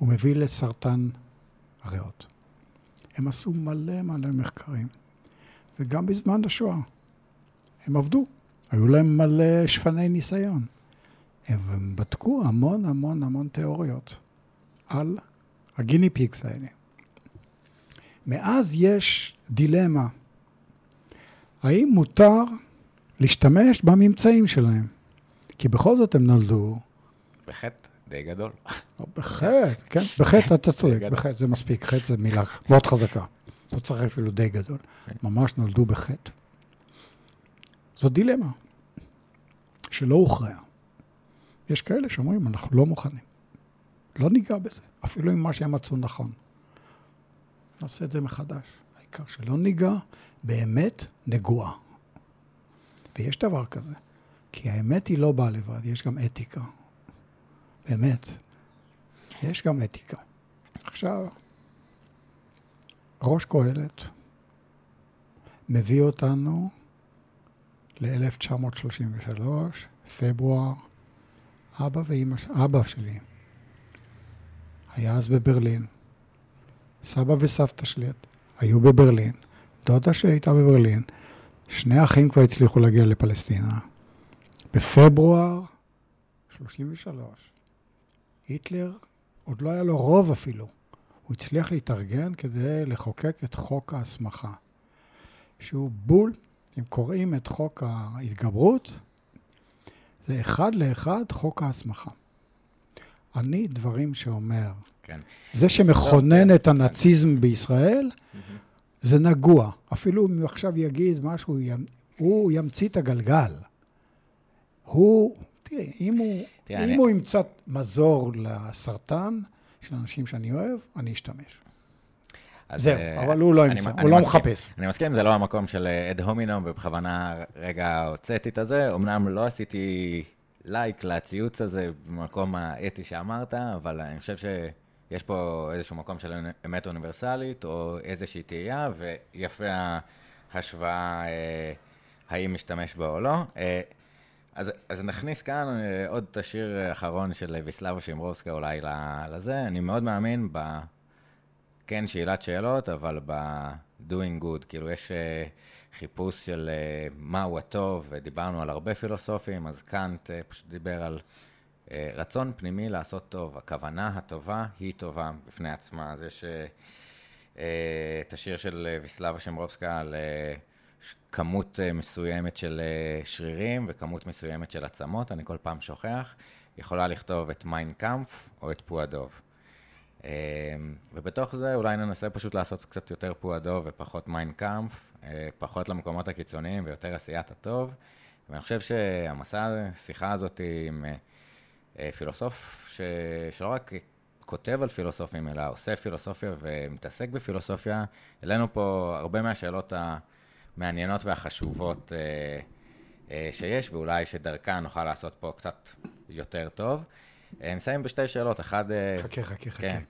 ומביא לסרטן הריאות. הם עשו מלא מלא מחקרים, וגם בזמן השואה. הם עבדו, היו להם מלא שפני ניסיון. הם בדקו המון המון המון תיאוריות על הגיני פיקס האלה. מאז יש דילמה. האם מותר להשתמש בממצאים שלהם? כי בכל זאת הם נולדו, בחטא די גדול. לא, בחטא, כן, בחטא אתה צודק. בחטא זה מספיק, חטא זה מילה מאוד חזקה. לא צריך אפילו די גדול. ממש נולדו בחטא. זו דילמה שלא הוכרעה. יש כאלה שאומרים, אנחנו לא מוכנים. לא ניגע בזה, אפילו עם מה שהם מצאו נכון. נעשה את זה מחדש. העיקר שלא ניגע באמת נגועה. ויש דבר כזה, כי האמת היא לא באה לבד, יש גם אתיקה. באמת. יש גם אתיקה. עכשיו, ראש קהלת מביא אותנו ל-1933, פברואר, אבא ואימא, אבא שלי היה אז בברלין, סבא וסבתא שלי היו בברלין, דודה שלי הייתה בברלין, שני אחים כבר הצליחו להגיע לפלסטינה. בפברואר 33, היטלר, עוד לא היה לו רוב אפילו. הוא הצליח להתארגן כדי לחוקק את חוק ההסמכה, שהוא בול, אם קוראים את חוק ההתגברות, זה אחד לאחד חוק ההסמכה. אני דברים שאומר, כן. זה שמכונן את הנאציזם בישראל, זה נגוע. אפילו אם הוא עכשיו יגיד משהו, הוא ימציא את הגלגל. הוא, תראי, אם הוא, תראה, אם אני... הוא ימצא מזור לסרטן של אנשים שאני אוהב, אני אשתמש. זהו, uh, אבל הוא לא ימצא, הוא לא מחפש. אני מסכים, זה לא המקום של אד הומינום, ובכוונה רגע הוצאתי את הזה. אמנם לא עשיתי לייק לציוץ הזה במקום האתי שאמרת, אבל אני חושב שיש פה איזשהו מקום של אמת אוניברסלית, או איזושהי תהייה, ויפה ההשוואה אה, האם משתמש בה או לא. אה, אז, אז נכניס כאן אה, עוד את השיר האחרון של ויסלבה שימרובסקה אולי לזה. אני מאוד מאמין ב... כן, שאלת שאלות, אבל ב-doing good. כאילו, יש uh, חיפוש של uh, מהו הטוב, ודיברנו על הרבה פילוסופים, אז קאנט uh, פשוט דיבר על uh, רצון פנימי לעשות טוב. הכוונה הטובה היא טובה בפני עצמה. אז יש uh, uh, את השיר של ויסלבה שמרובסקה על... Uh, כמות אה, מסוימת של אה, שרירים וכמות מסוימת של עצמות, אני כל פעם שוכח, יכולה לכתוב את מיינקאמפ או את פו הדוב. אה, ובתוך זה אולי ננסה פשוט לעשות קצת יותר פו הדוב ופחות מיינקאמפ, אה, פחות למקומות הקיצוניים ויותר עשיית הטוב. ואני חושב שהמסע, השיחה הזאת עם פילוסוף ש... שלא רק כותב על פילוסופים, אלא עושה פילוסופיה ומתעסק בפילוסופיה, העלינו פה הרבה מהשאלות ה... המעניינות והחשובות אה, אה, שיש, ואולי שדרכן נוכל לעשות פה קצת יותר טוב. אה, נסיים בשתי שאלות, אחד... חכה, חכה, חכה. כן.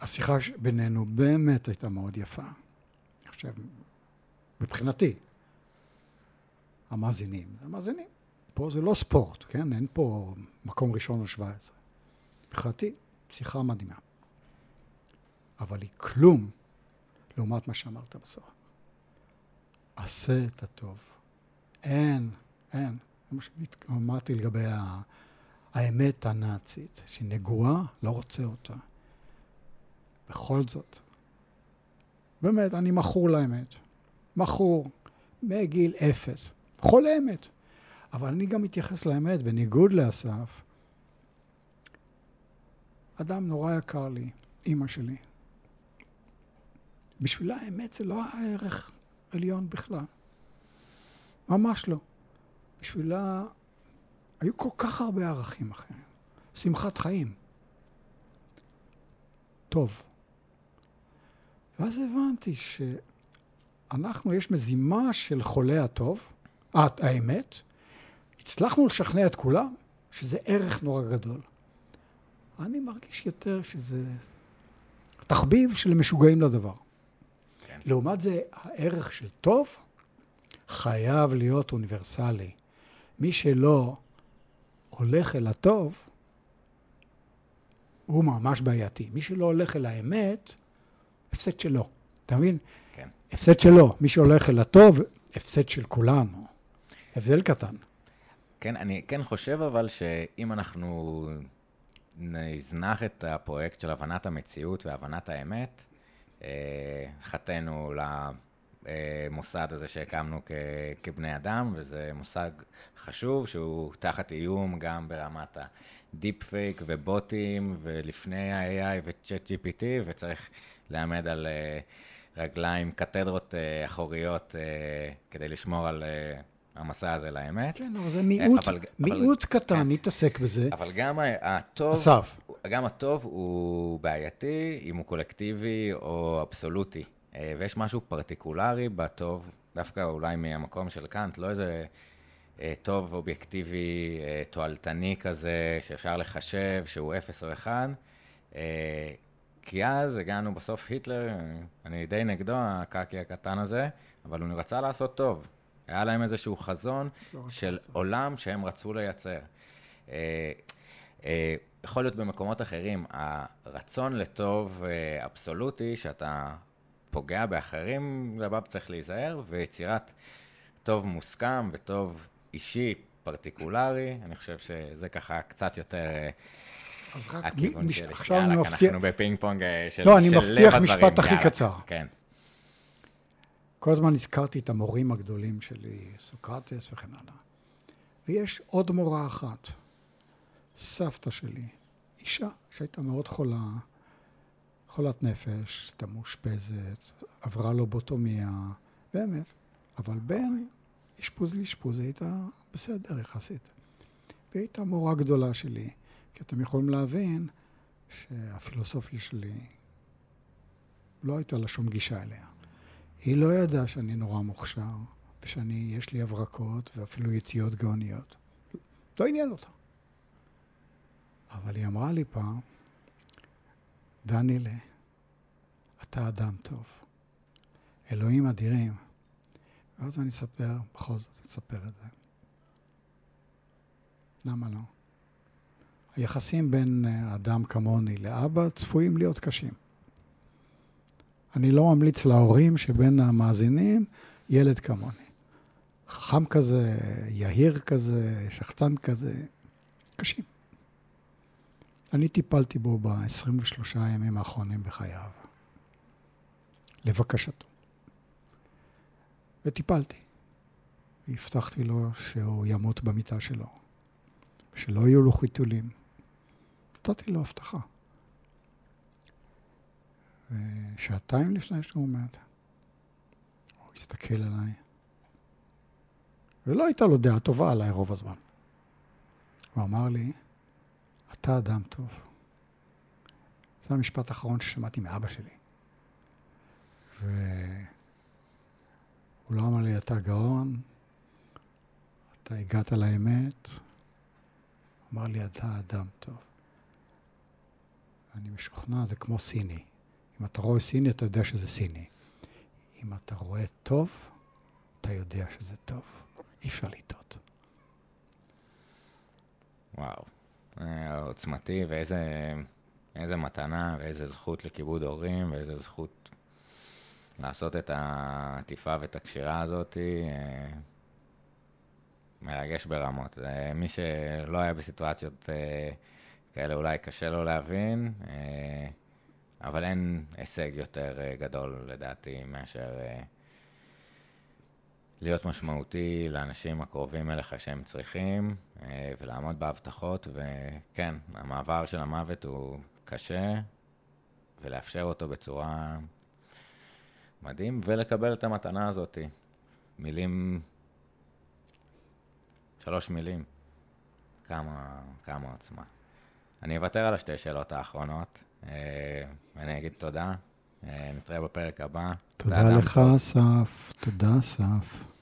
השיחה בינינו באמת הייתה מאוד יפה. אני חושב, מבחינתי, המאזינים, המאזינים. פה זה לא ספורט, כן? אין פה מקום ראשון או 17. מבחינתי, שיחה מדהימה. אבל היא כלום לעומת מה שאמרת בסוף. עשה את הטוב. אין, אין. מה שאמרתי לגבי ה... האמת הנאצית, שהיא נגועה, לא רוצה אותה. בכל זאת, באמת, אני מכור לאמת. מכור מגיל אפס. חולה אמת. אבל אני גם מתייחס לאמת, בניגוד לאסף. אדם נורא יקר לי, אימא שלי, בשבילה האמת זה לא הערך עליון בכלל. ממש לא. בשבילה היו כל כך הרבה ערכים אחרים. שמחת חיים. טוב. ואז הבנתי שאנחנו, יש מזימה של חולי הטוב, אה, האמת, הצלחנו לשכנע את כולם שזה ערך נורא גדול. אני מרגיש יותר שזה תחביב של משוגעים לדבר. לעומת זה, הערך של טוב חייב להיות אוניברסלי. מי שלא הולך אל הטוב, הוא ממש בעייתי. מי שלא הולך אל האמת, הפסד שלו. אתה מבין? כן. הפסד שלו. מי שהולך אל הטוב, הפסד של כולנו. הבדל קטן. כן, אני כן חושב אבל שאם אנחנו נזנח את הפרויקט של הבנת המציאות והבנת האמת, חטאנו למוסד הזה שהקמנו כ, כבני אדם, וזה מושג חשוב שהוא תחת איום גם ברמת ה deep fake ובוטים, ולפני ה-AI ו-Chat GPT, וצריך לעמד על אה, רגליים, קתדרות אה, אחוריות כדי לשמור על... המסע הזה לאמת. כן, אבל זה מיעוט, אבל, מיעוט אבל, קטן, כן. נתעסק בזה. אבל גם הטוב, אסף. גם הטוב הוא בעייתי, אם הוא קולקטיבי או אבסולוטי. אה, ויש משהו פרטיקולרי בטוב, דווקא אולי מהמקום של קאנט, לא איזה אה, טוב אובייקטיבי, אה, תועלתני כזה, שאפשר לחשב שהוא אפס או אחד. כי אז הגענו בסוף היטלר, אני די נגדו, הקקי הקטן הזה, אבל הוא רצה לעשות טוב. היה להם איזשהו חזון לא של עולם שהם רצו לייצר. יכול להיות במקומות אחרים, הרצון לטוב אה, אבסולוטי, שאתה פוגע באחרים, לגביו צריך להיזהר, ויצירת טוב מוסכם וטוב אישי, פרטיקולרי, אני חושב שזה ככה קצת יותר אה, אז רק הכיוון מש- שלי. עכשיו אני מבטיח, אנחנו בפינג פונג אה, של לא, אני מבטיח לב הדברים, משפט הכי. קצר. כן. כל הזמן הזכרתי את המורים הגדולים שלי, סוקרטס וכן הלאה. ויש עוד מורה אחת, סבתא שלי, אישה שהייתה מאוד חולה, חולת נפש, הייתה מאושפזת, עברה לובוטומיה, באמת, אבל בין אשפוז לאשפוז היא הייתה בסדר יחסית. והיא הייתה מורה גדולה שלי, כי אתם יכולים להבין שהפילוסופיה שלי לא הייתה לה שום גישה אליה. היא לא ידעה שאני נורא מוכשר, ושאני, יש לי הברקות ואפילו יציאות גאוניות. לא עניין אותה. אבל היא אמרה לי פעם, דניאלה, אתה אדם טוב. אלוהים אדירים. ואז אני אספר, בכל זאת אספר את זה. למה לא? היחסים בין אה, אדם כמוני לאבא צפויים להיות קשים. אני לא ממליץ להורים שבין המאזינים ילד כמוני. חכם כזה, יהיר כזה, שחצן כזה, קשים. אני טיפלתי בו ב-23 הימים האחרונים בחייו, לבקשתו. וטיפלתי. והבטחתי לו שהוא ימות במיטה שלו, ושלא יהיו לו חיתולים. נתתי לו הבטחה. ושעתיים לפני שהוא מת, הוא הסתכל עליי, ולא הייתה לו דעה טובה עליי רוב הזמן. הוא אמר לי, אתה אדם טוב. זה המשפט האחרון ששמעתי מאבא שלי. והוא לא אמר לי, אתה גאון, אתה הגעת לאמת. אמר לי, אתה אדם טוב. אני משוכנע, זה כמו סיני. אם אתה רואה סיני, אתה יודע שזה סיני. אם אתה רואה טוב, אתה יודע שזה טוב. אי אפשר לטעות. וואו. אה, עוצמתי, ואיזה איזה מתנה, ואיזה זכות לכיבוד הורים, ואיזה זכות לעשות את העטיפה ואת הקשירה הזאת. אה, מרגש ברמות. אה, מי שלא היה בסיטואציות כאלה, אולי קשה לו להבין, אבל אין הישג יותר אה, גדול, לדעתי, מאשר אה, להיות משמעותי לאנשים הקרובים אליך שהם צריכים, אה, ולעמוד בהבטחות, וכן, המעבר של המוות הוא קשה, ולאפשר אותו בצורה מדהים, ולקבל את המתנה הזאת. מילים, שלוש מילים, כמה, כמה עוצמה. אני אוותר על השתי שאלות האחרונות, אה, ואני אגיד תודה. אה, נתראה בפרק הבא. תודה לך. אסף. תודה, אסף.